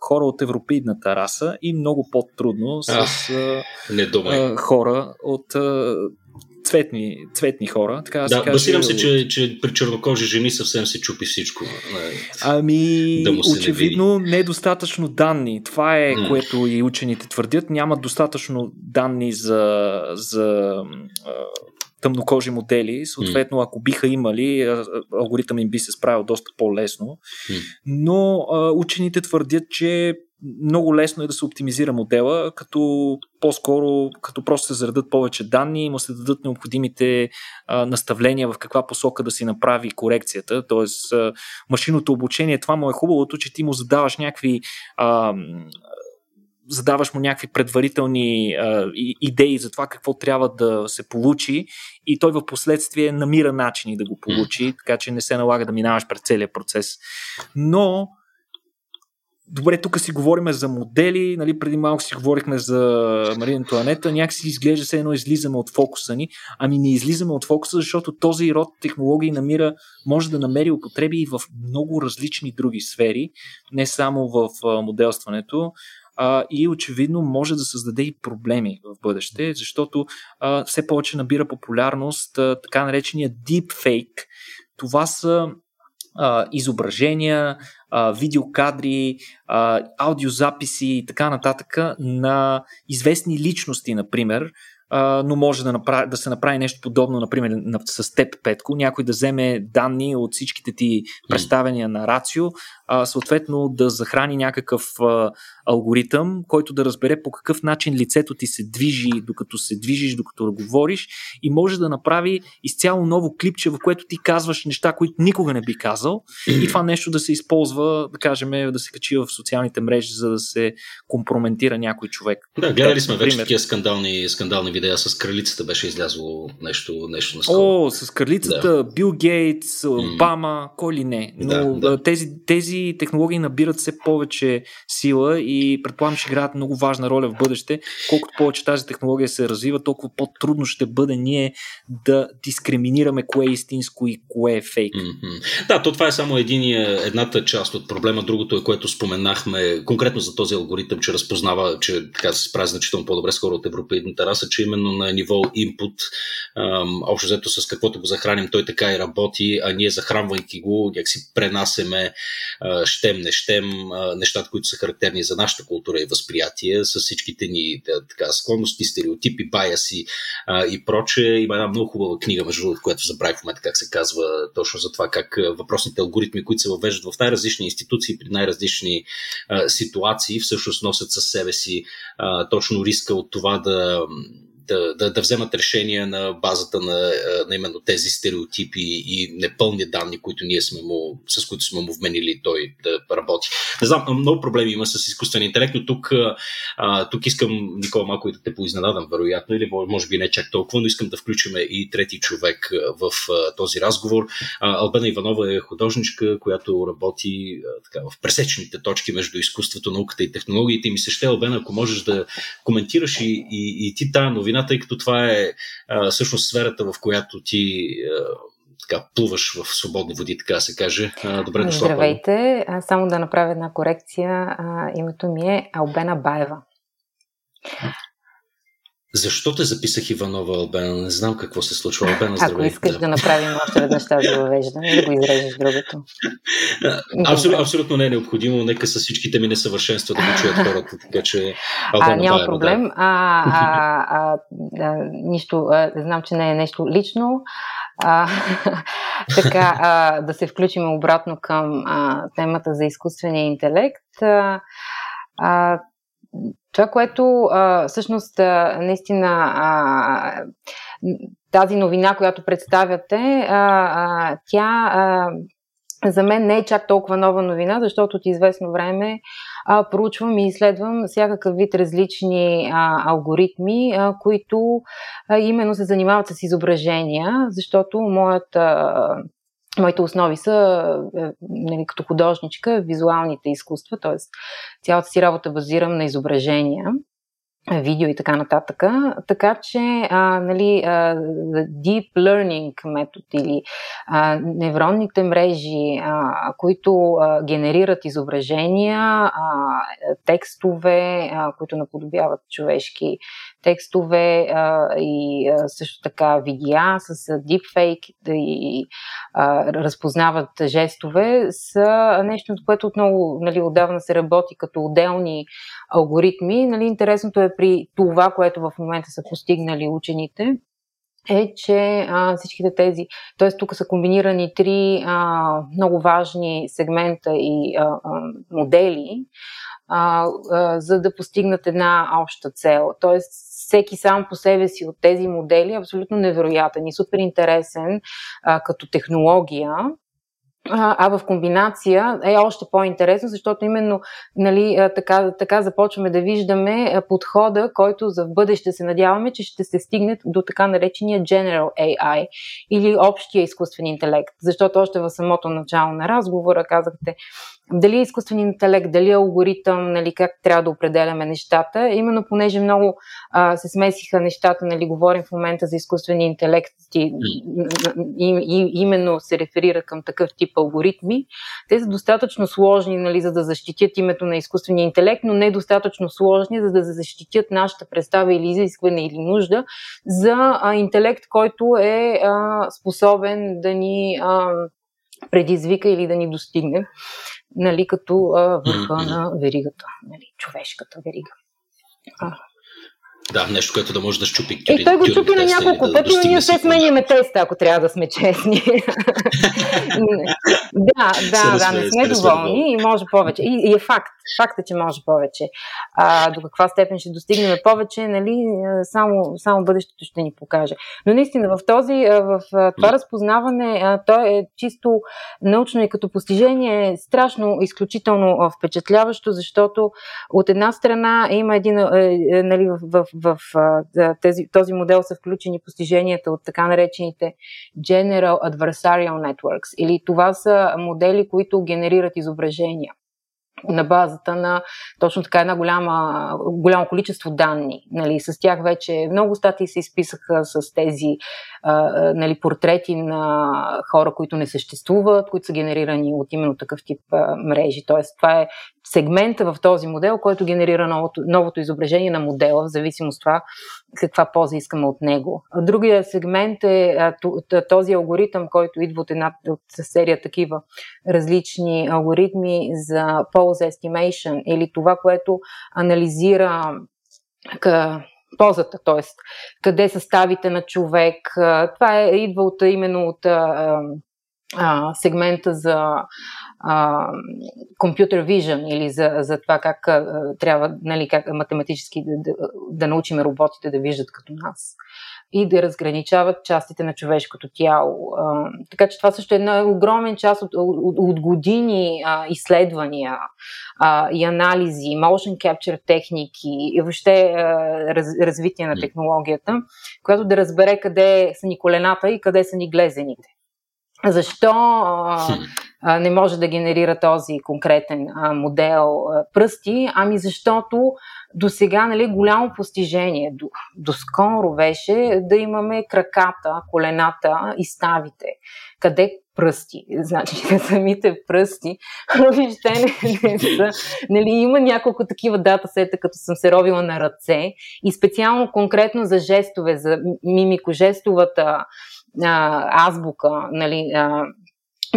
хора от европейната раса и много по-трудно с а, хора от а, цветни, цветни хора. Така да, басирам се, че, че при чернокожи жени съвсем се чупи всичко. Ами, да очевидно не, не е достатъчно данни. Това е, mm. което и учените твърдят. Няма достатъчно данни за, за тъмнокожи модели. Съответно, ако биха имали, алгоритъм им би се справил доста по-лесно. Но а, учените твърдят, че много лесно е да се оптимизира модела, като по-скоро, като просто се заредат повече данни и му се дадат необходимите а, наставления в каква посока да си направи корекцията. Тоест, а, машиното обучение, това му е хубавото, че ти му задаваш някакви а, задаваш му някакви предварителни а, идеи за това какво трябва да се получи и той в последствие намира начини да го получи, така че не се налага да минаваш през целият процес. Но Добре, тук си говорим за модели, нали, преди малко си говорихме за Мария Антуанета, някакси изглежда се едно излизаме от фокуса ни, ами не излизаме от фокуса, защото този род технологии намира, може да намери употреби и в много различни други сфери, не само в моделстването а, и очевидно може да създаде и проблеми в бъдеще, защото а, все повече набира популярност а, така наречения deepfake. Това са а, изображения, а, видеокадри, а, аудиозаписи и така нататък на известни личности, например, а, но може да, направи, да се направи нещо подобно, например, с теб, Петко, някой да вземе данни от всичките ти представения на Рацио, а, съответно да захрани някакъв а, алгоритъм, който да разбере по какъв начин лицето ти се движи, докато се движиш, докато говориш и може да направи изцяло ново клипче, в което ти казваш неща, които никога не би казал и това нещо да се използва, да кажем, да се качи в социалните мрежи, за да се компрометира някой човек. Да, гледали сме вече такива скандални, скандални видеа с кралицата, беше излязло нещо, нещо на скоро. О, с кралицата, да. Бил Гейтс, Обама, кой ли не. Но да, да. Тези, тези технологии набират все повече сила и предполагам, че играят много важна роля в бъдеще. Колкото повече тази технология се развива, толкова по-трудно ще бъде ние да дискриминираме кое е истинско и кое е фейк. Mm-hmm. Да, то това е само един, едната част от проблема. Другото е, което споменахме конкретно за този алгоритъм, че разпознава, че така се справи значително по-добре скоро от европейната раса, че именно на ниво input, общо взето с каквото го захраним, той така и работи, а ние захранвайки го, някакси пренасеме щем, не щем, нещата, които са характерни за нашата култура и възприятие, с всичките ни така, склонности, стереотипи, баяси и проче. Има една много хубава книга, между другото, която забравих в момента как се казва точно за това как въпросните алгоритми, които се въвеждат в най-различни институции, при най-различни ситуации, всъщност носят със себе си точно риска от това да да, да, да вземат решения на базата на, на именно тези стереотипи и непълни данни, които ние сме му, с които сме му вменили той да работи. Не знам, много проблеми има с изкуствен интелект, но тук, а, тук искам, Никола, малко и да те поизненадам, вероятно, или може би не чак толкова, но искам да включим и трети човек в а, този разговор. А, Албена Иванова е художничка, която работи а, така, в пресечните точки между изкуството, науката и технологиите. И ми се ще, Албена, ако можеш да коментираш и, и, и ти тази новина, новина, тъй като това е а, всъщност сферата, в която ти а, така, плуваш в свободни води, така се каже. А, добре дошла. Здравейте, а, само да направя една корекция. А, името ми е Албена Баева. Защо те записах Иванова Албена? Не знам какво се случва. Албена, здравей. Ако искаш да, да направим още веднъж тази въвеждане, да го изрежеш другото. Абсолютно, абсолютно не е необходимо. Нека с всичките ми несъвършенства да го чуят хората. Така че. Албена, а, няма Баева, проблем. Да. А, а, а, а, нищо, а, знам, че не е нещо лично. А, така, а, да се включим обратно към а, темата за изкуствения интелект. А, а, това, което а, всъщност а, наистина а, тази новина, която представяте, а, а, тя а, за мен не е чак толкова нова новина, защото от известно време а, проучвам и изследвам всякакъв вид различни а, алгоритми, а, които а, именно се занимават с изображения, защото моят а, Моите основи са, е, нали, като художничка, визуалните изкуства, т.е. цялата си работа базирам на изображения. Видео и така нататък. Така че а, нали, а, deep learning метод или а, невронните мрежи, а, които а, генерират изображения, а, текстове, а, които наподобяват човешки текстове а, и а, също така видеа с deepfake и а, разпознават жестове, са нещо, което отново нали, отдавна се работи като отделни алгоритми. Нали, интересното е при това, което в момента са постигнали учените, е, че а, всичките тези, т.е. тук са комбинирани три а, много важни сегмента и а, а, модели, а, а, за да постигнат една обща цел. Тоест, всеки сам по себе си от тези модели е абсолютно невероятен и супер интересен а, като технология а в комбинация е още по-интересно, защото именно нали, така, така започваме да виждаме подхода, който за в бъдеще се надяваме, че ще се стигне до така наречения General AI или общия изкуствен интелект. Защото още в самото начало на разговора казахте, дали е изкуствен интелект, дали е алгоритъм, нали, как трябва да определяме нещата. Именно понеже много а, се смесиха нещата, нали, говорим в момента за изкуствени интелект и, и, и именно се реферира към такъв тип алгоритми. Те са достатъчно сложни, нали, за да защитят името на изкуствения интелект, но не достатъчно сложни, за да защитят нашата представа или изискване или нужда за а, интелект, който е а, способен да ни а, предизвика или да ни достигне нали, като а, върха на веригата, нали, човешката верига. А. Да, нещо, което да може да щупи. И той го чупи на няколко да, пъти, но ние се сменяме теста, ако трябва да сме честни. да, да, да, не сме доволни и може повече. И, и е факт. Факт е, че може повече. А, до каква степен ще достигнем повече, нали, само, само бъдещето ще ни покаже. Но наистина, в, този, в това разпознаване, то е чисто научно и като постижение е страшно, изключително впечатляващо, защото от една страна има един, е, е, нали, в, в, в, в тези, този модел са включени постиженията от така наречените General Adversarial Networks, или това са модели, които генерират изображения на базата на точно така една голяма, голямо количество данни. Нали, с тях вече много статии се изписаха с тези а, нали, портрети на хора, които не съществуват, които са генерирани от именно такъв тип а, мрежи. Тоест, това е сегмента в този модел, който генерира новото, новото изображение на модела, в зависимост от това каква поза искаме от него. Другия сегмент е този алгоритъм, който идва от една от серия такива различни алгоритми за pose estimation или това, което анализира позата, т.е. къде са ставите на човек. Това е, идва от, именно от а, а, сегмента за компютър вижън или за, за това как а, трябва нали, как математически да, да, да научим роботите да виждат като нас и да разграничават частите на човешкото тяло. А, така че това също е една огромен част от, от, от години а, изследвания а, и анализи, motion capture техники и въобще а, раз, развитие на технологията, която да разбере къде са ни колената и къде са ни глезените. Защо а, не може да генерира този конкретен модел пръсти? Ами защото до сега нали, голямо постижение, до, до скоро беше да имаме краката, колената и ставите. Къде пръсти. Значи, самите пръсти, въобще не, не са. Нали, има няколко такива дата сета, като съм се робила на ръце и специално конкретно за жестове, за мимикожестовата а, азбука, нали, а,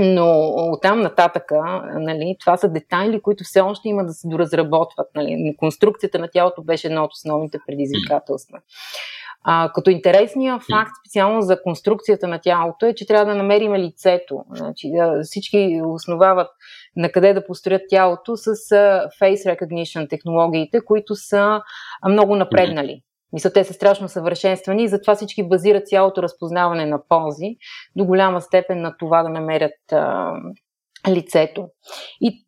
но оттам нататъка, нали, това са детайли, които все още има да се доразработват. Нали. Конструкцията на тялото беше едно от основните предизвикателства. А, като интересният факт специално за конструкцията на тялото е, че трябва да намерим лицето. Значи, всички основават на къде да построят тялото с face recognition технологиите, които са много напреднали. Мисля, те са страшно съвършенствани и затова всички базират цялото разпознаване на ползи до голяма степен на това да намерят а, лицето. И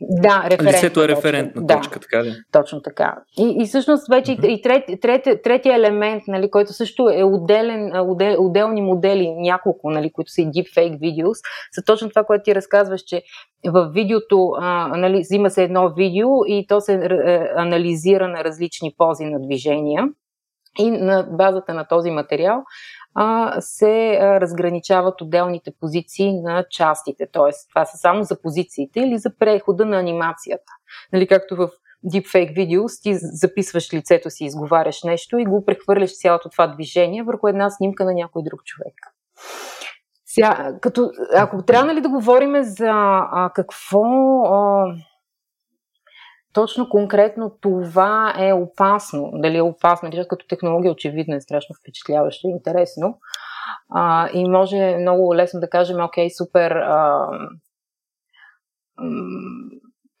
Да, референтна Лицето е референтна точка, точка така ли? Точно така. И, и всъщност вече uh-huh. и трет, трет, третия елемент, нали, който също е отделен, отдел, отделни модели, няколко, нали, които са и deepfake videos, са точно това, което ти разказваш, че в видеото а, нали, взима се едно видео и то се е, анализира на различни пози на движения. И на базата на този материал а, се а, разграничават отделните позиции на частите. Т.е. това са само за позициите или за прехода на анимацията. Нали, както в deepfake видео, ти записваш лицето си, изговаряш нещо и го прехвърляш цялото това движение върху една снимка на някой друг човек. Сега, като, ако трябва нали, да говорим за а, какво а, точно конкретно това е опасно. Дали е опасно? Дали като технология очевидно е страшно впечатляващо и интересно. А, и може много лесно да кажем, окей, супер, а,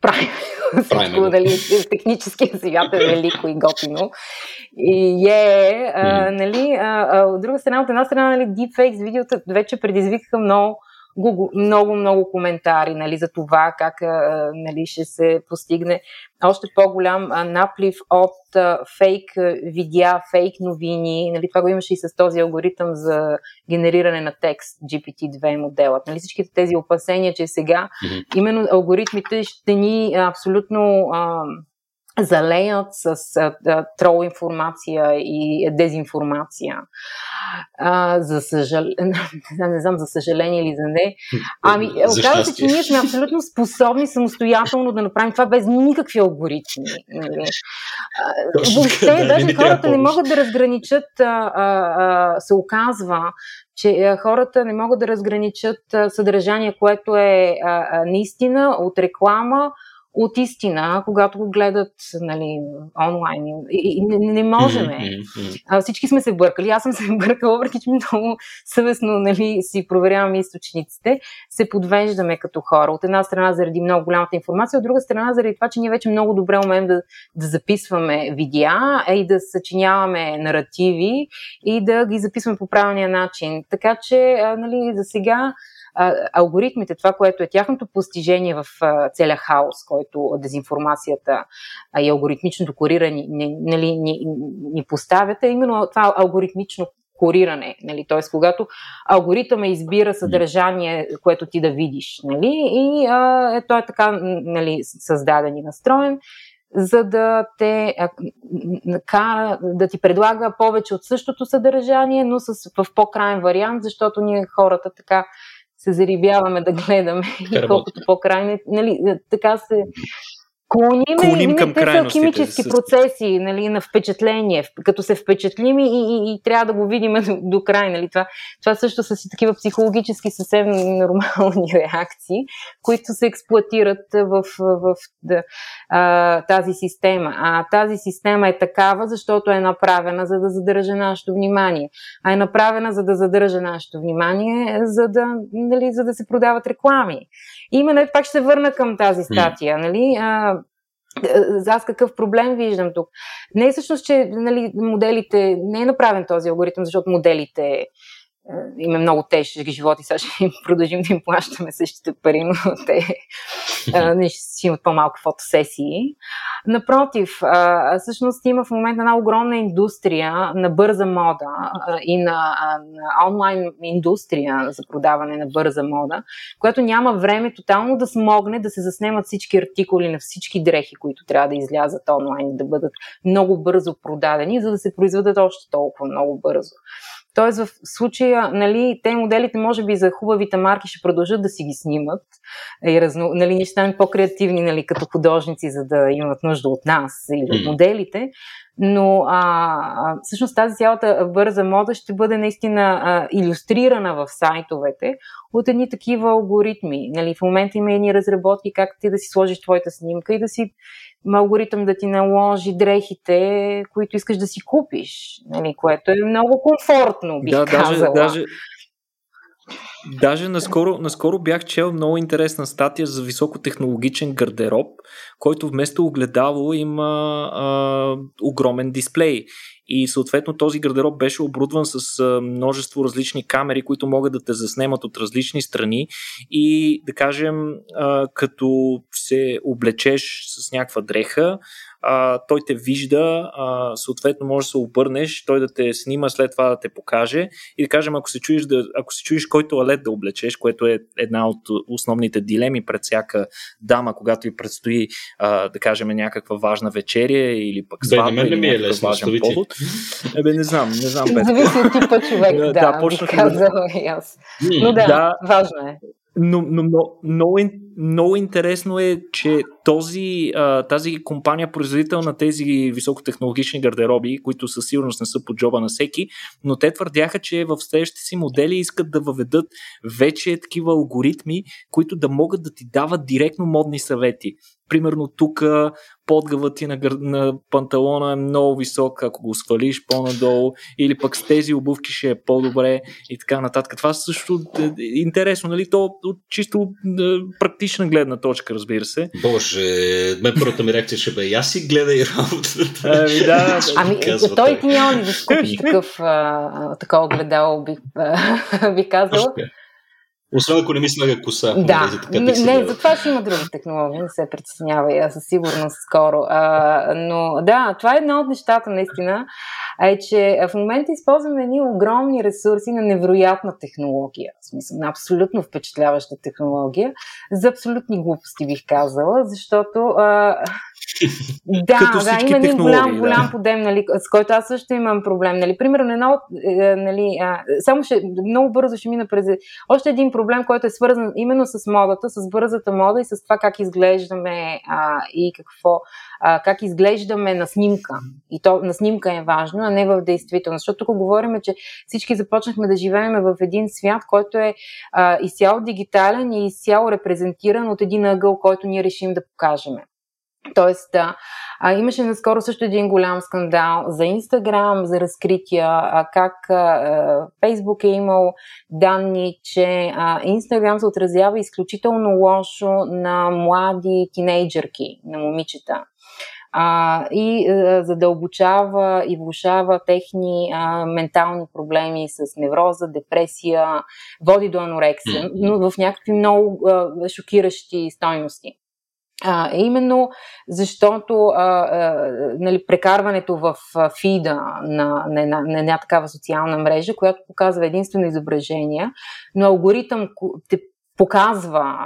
правим всичко, дали техническия свят е велико и готино. И е, а, нали, а, а, от друга страна, от една страна, нали, deepfakes видеота вече предизвикаха много много, много коментари нали, за това как нали, ще се постигне още по-голям наплив от фейк видеа, фейк новини. Нали, това го имаше и с този алгоритъм за генериране на текст, GPT-2 моделът. Нали, всичките тези опасения, че сега mm-hmm. именно алгоритмите ще ни абсолютно а, залеят с трол информация и дезинформация. А, за съжаление, не знам за съжаление или за не. Ами, оказва се, че ние сме абсолютно способни самостоятелно да направим това без никакви алгоритми. Нали? Въобще, да, даже хората не могат да разграничат, а, а, се оказва, че хората не могат да разграничат съдържание, което е наистина от реклама, от истина, когато го гледат нали, онлайн. И, не, не можем. Всички сме се бъркали. Аз съм се бъркала, въпреки че много съвестно нали, си проверяваме източниците. Се подвеждаме като хора. От една страна заради много голямата информация, от друга страна заради това, че ние вече много добре умеем да, да записваме видеа и да съчиняваме наративи и да ги записваме по правилния начин. Така че, нали, за сега алгоритмите, това, което е тяхното постижение в целия хаос, който дезинформацията и алгоритмичното кориране нали, ни, ни поставят, е именно това алгоритмично кориране. Нали? Т.е. когато алгоритъм избира съдържание, което ти да видиш. Нали? И а, е, той е така нали, създаден и настроен, за да те кара да ти предлага повече от същото съдържание, но с, в по-крайен вариант, защото ние хората така се зарибяваме да гледаме и колкото по-крайни, нали, така се клоним, клоним към те са химически процеси нали, на впечатление, като се впечатлим и, и, и трябва да го видим до, до край. Нали. Това, това също са си такива психологически съвсем нормални реакции, които се експлуатират в, в, в а, тази система. А тази система е такава, защото е направена за да задържа нашето внимание. А е направена за да задържа нашето внимание, за да, нали, за да се продават реклами. Именно пак ще се върна към тази статия. Нали? А, аз какъв проблем виждам тук? Не е всъщност, че нали, моделите, не е направен този алгоритъм, защото моделите им е много тежък живот и сега ще им продължим да им плащаме същите пари, но те не ще имат по-малко фотосесии. Напротив, а, всъщност има в момента една огромна индустрия на бърза мода а, и на, на онлайн индустрия за продаване на бърза мода, която няма време тотално да смогне да се заснемат всички артикули на всички дрехи, които трябва да излязат онлайн, да бъдат много бързо продадени, за да се произведат още толкова много бързо. Тоест в случая, нали, те моделите може би за хубавите марки ще продължат да си ги снимат. И разно, нали, ние ще станем по-креативни нали, като художници, за да имат нужда от нас или от моделите, но а, всъщност тази цялата бърза мода ще бъде наистина а, иллюстрирана в сайтовете от едни такива алгоритми. Нали, в момента има едни разработки как ти да си сложиш твоята снимка и да си алгоритъм да ти наложи дрехите, които искаш да си купиш, нали, което е много комфортно, бих да, казала. Даже, даже, Даже наскоро, наскоро бях чел много интересна статия за високотехнологичен гардероб, който вместо огледало има а, огромен дисплей. И съответно този гардероб беше оборудван с множество различни камери, които могат да те заснемат от различни страни и да кажем, като се облечеш с някаква дреха, а, той те вижда, а, съответно може да се обърнеш, той да те снима, след това да те покаже и да кажем, ако се чуеш, да, ако се чуеш кой туалет да облечеш, което е една от основните дилеми пред всяка дама, когато и предстои, а, да кажем, някаква важна вечеря или пък сватба или ми е лесно, важен повод. Ебе, не знам, не знам. Зависи от типа човек, да, да, да казала и аз. Но да, да, важно е. Но, но, но много, много интересно е, че този, тази компания, производител на тези високотехнологични гардероби, които със сигурност не са по джоба на всеки, но те твърдяха, че в следващите си модели искат да въведат вече такива алгоритми, които да могат да ти дават директно модни съвети примерно тук подгъвът ти на, гър... на панталона е много висок, ако го свалиш по-надолу, или пък с тези обувки ще е по-добре и така нататък. Това също е интересно, нали? То от чисто е, практична гледна точка, разбира се. Боже, мен първата ми реакция ще бе, я си гледай работата. Ами, да, ами, той ти няма ли да скупиш такъв, а, такова гледало, бих, би казала. Освен ако не ми слага коса. Да, нали, така не, не за това ще има други технологии, не се притеснявай, със сигурност скоро. А, но да, това е една от нещата наистина, е, че в момента използваме едни огромни ресурси на невероятна технология, в смисъл на абсолютно впечатляваща технология, за абсолютни глупости бих казала, защото а, да, да, има един голям, голям да. подем, нали, с който аз също имам проблем. Нали. Примерно, едно, е, нали, а, само ще, много бързо ще мина през още един проблем, който е свързан именно с модата, с бързата мода и с това как изглеждаме а, и какво, а, как изглеждаме на снимка. И то на снимка е важно, не в действителност. Защото тук говорим, че всички започнахме да живеем в един свят, който е а, изцяло дигитален и изцяло репрезентиран от един ъгъл, който ние решим да покажем. Тоест, да, а, имаше наскоро също един голям скандал за Инстаграм, за разкрития, а, как Фейсбук е имал данни, че Инстаграм се отразява изключително лошо на млади тинейджърки, на момичета. А, и а, задълбочава и влушава техни а, ментални проблеми с невроза, депресия, води до анорексия, но в някакви много а, шокиращи стойности. А, именно защото а, а, нали, прекарването в фида на, на, на, на една такава социална мрежа, която показва единствено изображение, но алгоритъм те показва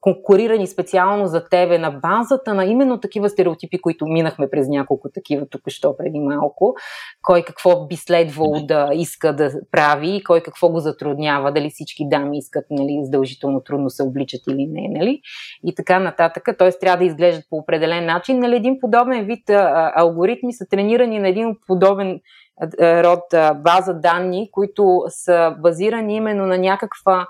конкурирани специално за тебе на базата на именно такива стереотипи, които минахме през няколко такива тук що преди малко. Кой какво би следвало да иска да прави и кой какво го затруднява, дали всички дами искат нали, задължително трудно се обличат или не, нали? И така нататък. Т.е. трябва да изглеждат по определен начин. Нали, един подобен вид а, алгоритми са тренирани на един подобен род база данни, които са базирани именно на някаква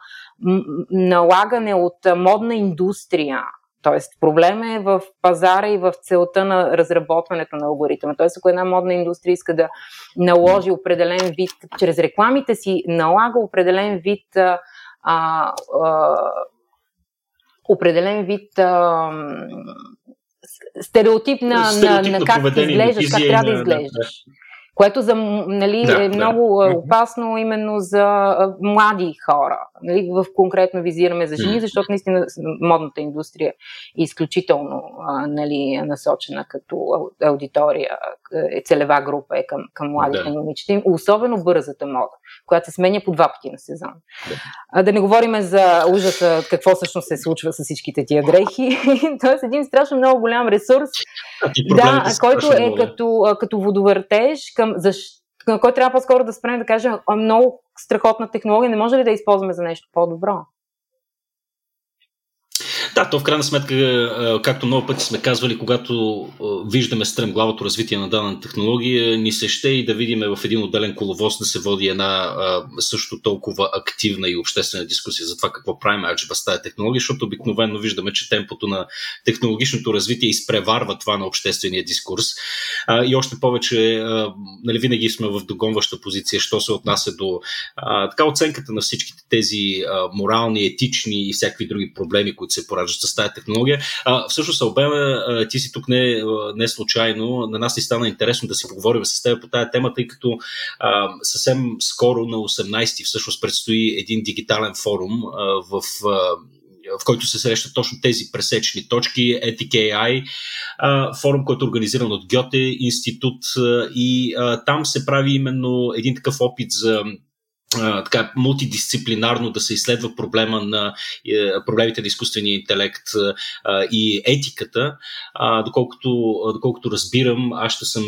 налагане от модна индустрия. Тоест, проблем е в пазара и в целта на разработването на алгоритъма. Тоест, ако една модна индустрия иска да наложи определен вид, чрез рекламите си налага определен вид а, а, определен вид а, стереотип на, на, на, как изглеждаш, как трябва да изглеждаш. Да, което за, нали, да, е много да. опасно именно за млади хора. Нали, в конкретно визираме за жени, защото наистина модната индустрия е изключително нали, насочена като аудитория, е целева група е към, към младите да. момичета, особено бързата мода, която се сменя по два пъти на сезон. Да, да не говорим за ужаса, какво всъщност се случва с всичките тия дрехи. Тоест един страшно много голям ресурс, да, който е като, като водовъртеж към защ... на който трябва по-скоро да спрем да кажем много страхотна технология, не може ли да използваме за нещо по-добро? Да, то в крайна сметка, както много пъти сме казвали, когато виждаме стремглавото развитие на дадена технология, ни се ще и да видим в един отделен коловоз да се води една също толкова активна и обществена дискусия за това какво правим аджиба с тази технология, защото обикновено виждаме, че темпото на технологичното развитие изпреварва това на обществения дискурс. И още повече, нали, винаги сме в догонваща позиция, що се отнася до така оценката на всичките тези морални, етични и всякакви други проблеми, които се пораждат с тази технология. А, всъщност, Албена, ти си тук не, не случайно. На нас ни стана интересно да си поговорим с теб по тази тема, тъй като а, съвсем скоро на 18-ти всъщност предстои един дигитален форум а, в а, в който се срещат точно тези пресечни точки, AI, форум, който е организиран от Гьоте институт и там се прави именно един такъв опит за така мултидисциплинарно да се изследва проблема на е, проблемите на изкуствения интелект и етиката, доколкото, доколкото разбирам, аз ще съм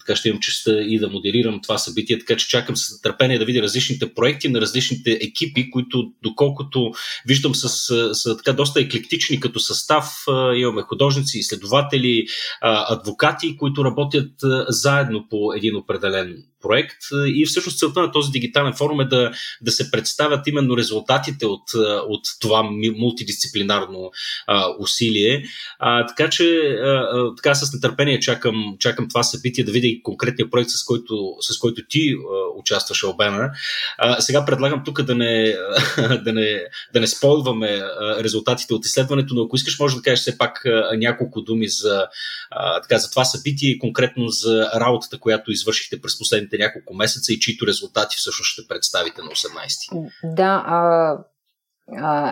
така ще имам честа и да модерирам това събитие, така че чакам с нетърпение да видя различните проекти на различните екипи, които доколкото виждам с, с така доста еклектични като състав, имаме художници, изследователи, адвокати, които работят заедно по един определен проект. И всъщност целта на този дигитален форум е да, да се представят именно резултатите от, от това мултидисциплинарно а, усилие. А, така че а, така с нетърпение чакам, чакам това събитие да видя и конкретния проект, с който, с който ти а, участваш, Албена. А, сега предлагам тук да не, да не, да не спойваме резултатите от изследването, но ако искаш, може да кажеш все пак няколко думи за, а, така, за това събитие и конкретно за работата, която извършихте през последните няколко месеца и чието резултати всъщност ще представите на 18 Да, а,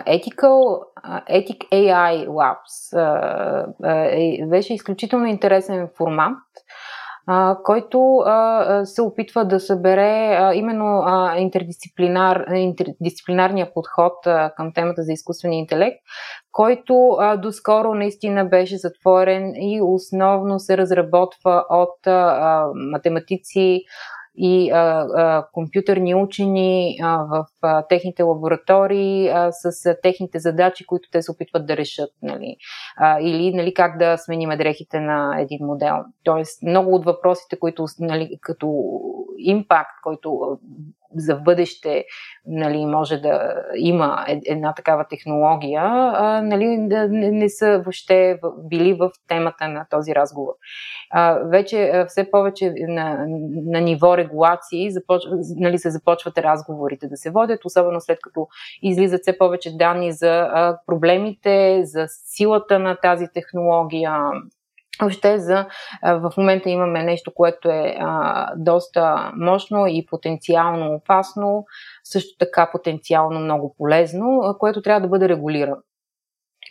Ethical, Ethic AI Labs е, беше изключително интересен формат, който се опитва да събере именно интердисциплинар, интердисциплинарния подход към темата за изкуствения интелект, който доскоро наистина беше затворен и основно се разработва от математици, и а, а, компютърни учени а, в а, техните лаборатории а, с а, техните задачи, които те се опитват да решат. Нали? А, или нали, как да сменим дрехите на един модел. Тоест, много от въпросите, които нали, като импакт, който за бъдеще нали, може да има една такава технология, а, нали, не, не са въобще били в темата на този разговор. А, вече все повече на, на ниво регулации започ, нали, се започват разговорите да се водят, особено след като излизат все повече данни за а, проблемите, за силата на тази технология, Въобще за, в момента имаме нещо, което е а, доста мощно и потенциално опасно, също така потенциално много полезно, което трябва да бъде регулирано.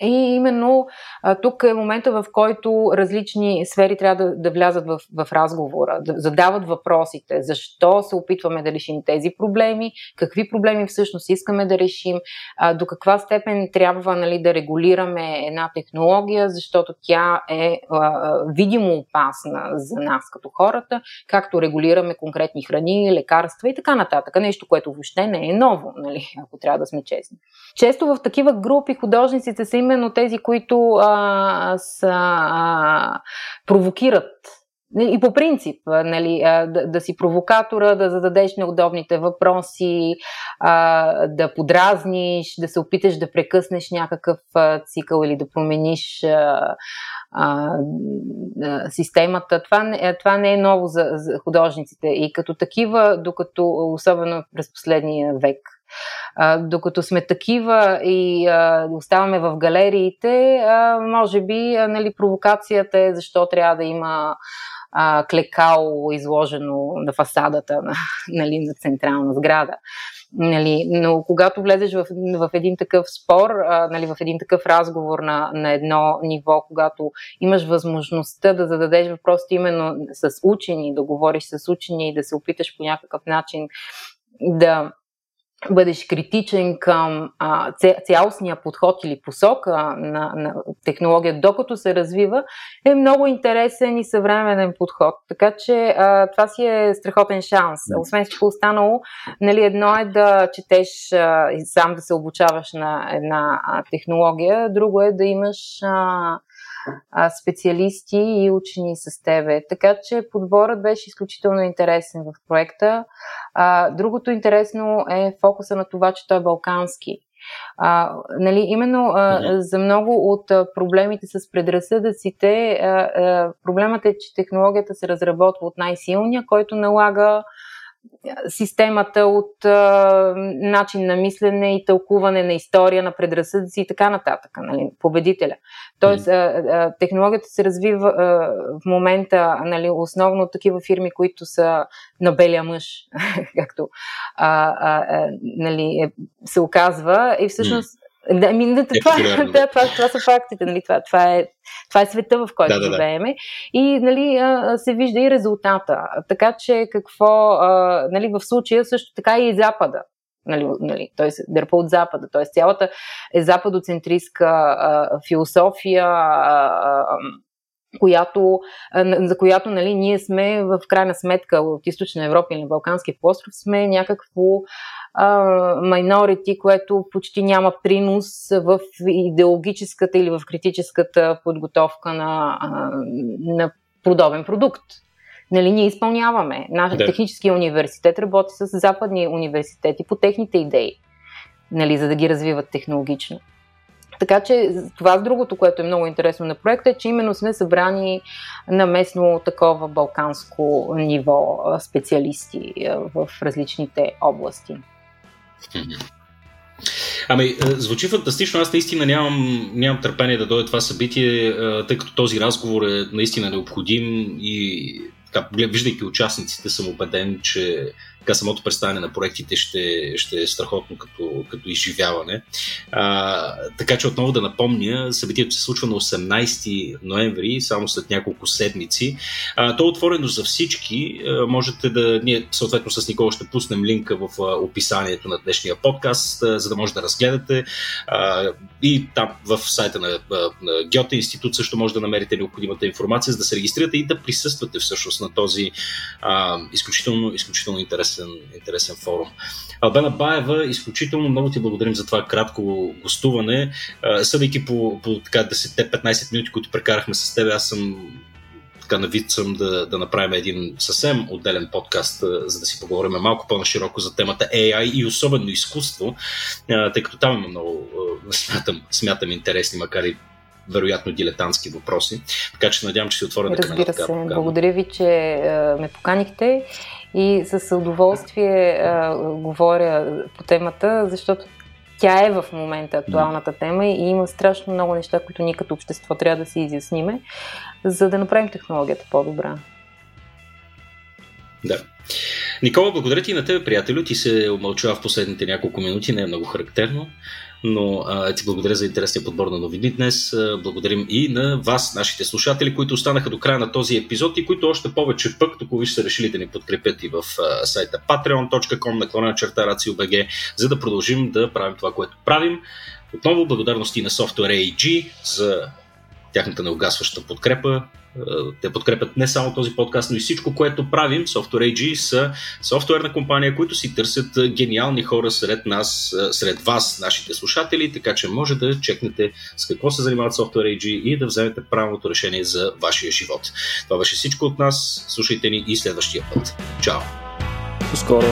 И именно а, тук е момента, в който различни сфери трябва да, да влязат в, в разговора, да задават въпросите, защо се опитваме да решим тези проблеми, какви проблеми всъщност искаме да решим, а, до каква степен трябва нали, да регулираме една технология, защото тя е а, видимо опасна за нас като хората, както регулираме конкретни храни, лекарства и така нататък. Нещо, което въобще не е ново, нали, ако трябва да сме честни. Често в такива групи художниците са именно тези, които а, са, а, провокират и по принцип, нали, да, да си провокатора, да зададеш неудобните въпроси, да подразниш, да се опиташ да прекъснеш някакъв цикъл или да промениш системата. Това не, това не е ново за, за художниците. И като такива, докато, особено през последния век, а, докато сме такива и а, оставаме в галериите, а, може би а, нали, провокацията е защо трябва да има а, клекал изложено на фасадата на, нали, на централна сграда. Нали, но когато влезеш в, в един такъв спор, а, нали, в един такъв разговор на, на едно ниво, когато имаш възможността да зададеш въпросите именно с учени, да говориш с учени и да се опиташ по някакъв начин да бъдеш критичен към а, цялостния подход или посока на, на технология, докато се развива, е много интересен и съвременен подход. Така че а, това си е страхотен шанс. Освен всичко останало, нали, едно е да четеш а, и сам да се обучаваш на една а, технология, друго е да имаш а, специалисти и учени с тебе. Така че подборът беше изключително интересен в проекта. Другото интересно е фокуса на това, че той е балкански. А, нали, именно а, за много от а, проблемите с предразсъдъците, а, а, проблемът е, че технологията се разработва от най-силния, който налага системата от а, начин на мислене и тълкуване на история, на предразсъдъци и така нататък, нали, победителя. Тоест, а, а, технологията се развива а, в момента нали, основно от такива фирми, които са на белия мъж, както а, а, а, нали, е, се оказва. И всъщност да, ми, да, това, да, това, това са фактите, нали, това, това, е, това е света, в който да, да, живееме. И нали, се вижда и резултата. Така че какво, нали, в случая също така и Запада. Нали, нали, т.е. дърпа от Запада. Т.е. цялата е западоцентристка а, философия, а, а, която, за която нали, ние сме в крайна сметка от източна Европа или на Балканския полуостров сме някакво майнорити, което почти няма принос в идеологическата или в критическата подготовка на, на подобен продукт. Нали, ние изпълняваме. Наш да. технически университет работи с западни университети по техните идеи, нали, за да ги развиват технологично. Така че това с другото, което е много интересно на проекта, е, че именно сме събрани на местно такова балканско ниво специалисти в различните области. Ами, е, звучи фантастично. Аз наистина нямам, нямам търпение да дойде това събитие, е, тъй като този разговор е наистина необходим и така, виждайки участниците, съм убеден, че така самото представяне на проектите ще, ще е страхотно като, като изживяване. А, така че отново да напомня, събитието се случва на 18 ноември, само след няколко седмици. А, то е отворено за всички. А, можете да, ние съответно с Никола ще пуснем линка в описанието на днешния подкаст, а, за да може да разгледате. А, и там в сайта на, на Гьоте институт също може да намерите необходимата информация, за да се регистрирате и да присъствате всъщност на този а, изключително, изключително интересен интересен, форум. Албена Баева, изключително много ти благодарим за това кратко гостуване. Съдейки по, по така 10-15 минути, които прекарахме с теб, аз съм така навид съм да, да направим един съвсем отделен подкаст, за да си поговорим малко по-нашироко за темата AI и особено изкуство, тъй като там има много, смятам, смятам интересни, макар и вероятно дилетантски въпроси. Така че надявам, че си отворя Разбира се. Благодаря ви, че ме поканихте и с удоволствие а, говоря по темата, защото тя е в момента актуалната тема и има страшно много неща, които ние като общество трябва да си изясниме, за да направим технологията по-добра. Да. Никола, благодаря ти на тебе, приятелю. Ти се омълчава в последните няколко минути, не е много характерно но а, ти благодаря за интересния подбор на новини днес. Благодарим и на вас, нашите слушатели, които останаха до края на този епизод и които още повече пък, тук ви са решили да ни подкрепят и в а, сайта patreon.com наклона черта RACIO.BG, за да продължим да правим това, което правим. Отново благодарности на Software AG за тяхната неугасваща подкрепа. Е, те подкрепят не само този подкаст, но и всичко, което правим. Software AG са софтуерна компания, които си търсят гениални хора сред нас, е, сред вас, нашите слушатели, така че може да чекнете с какво се занимават Software AG и да вземете правилното решение за вашия живот. Това беше всичко от нас. Слушайте ни и следващия път. Чао! До скоро!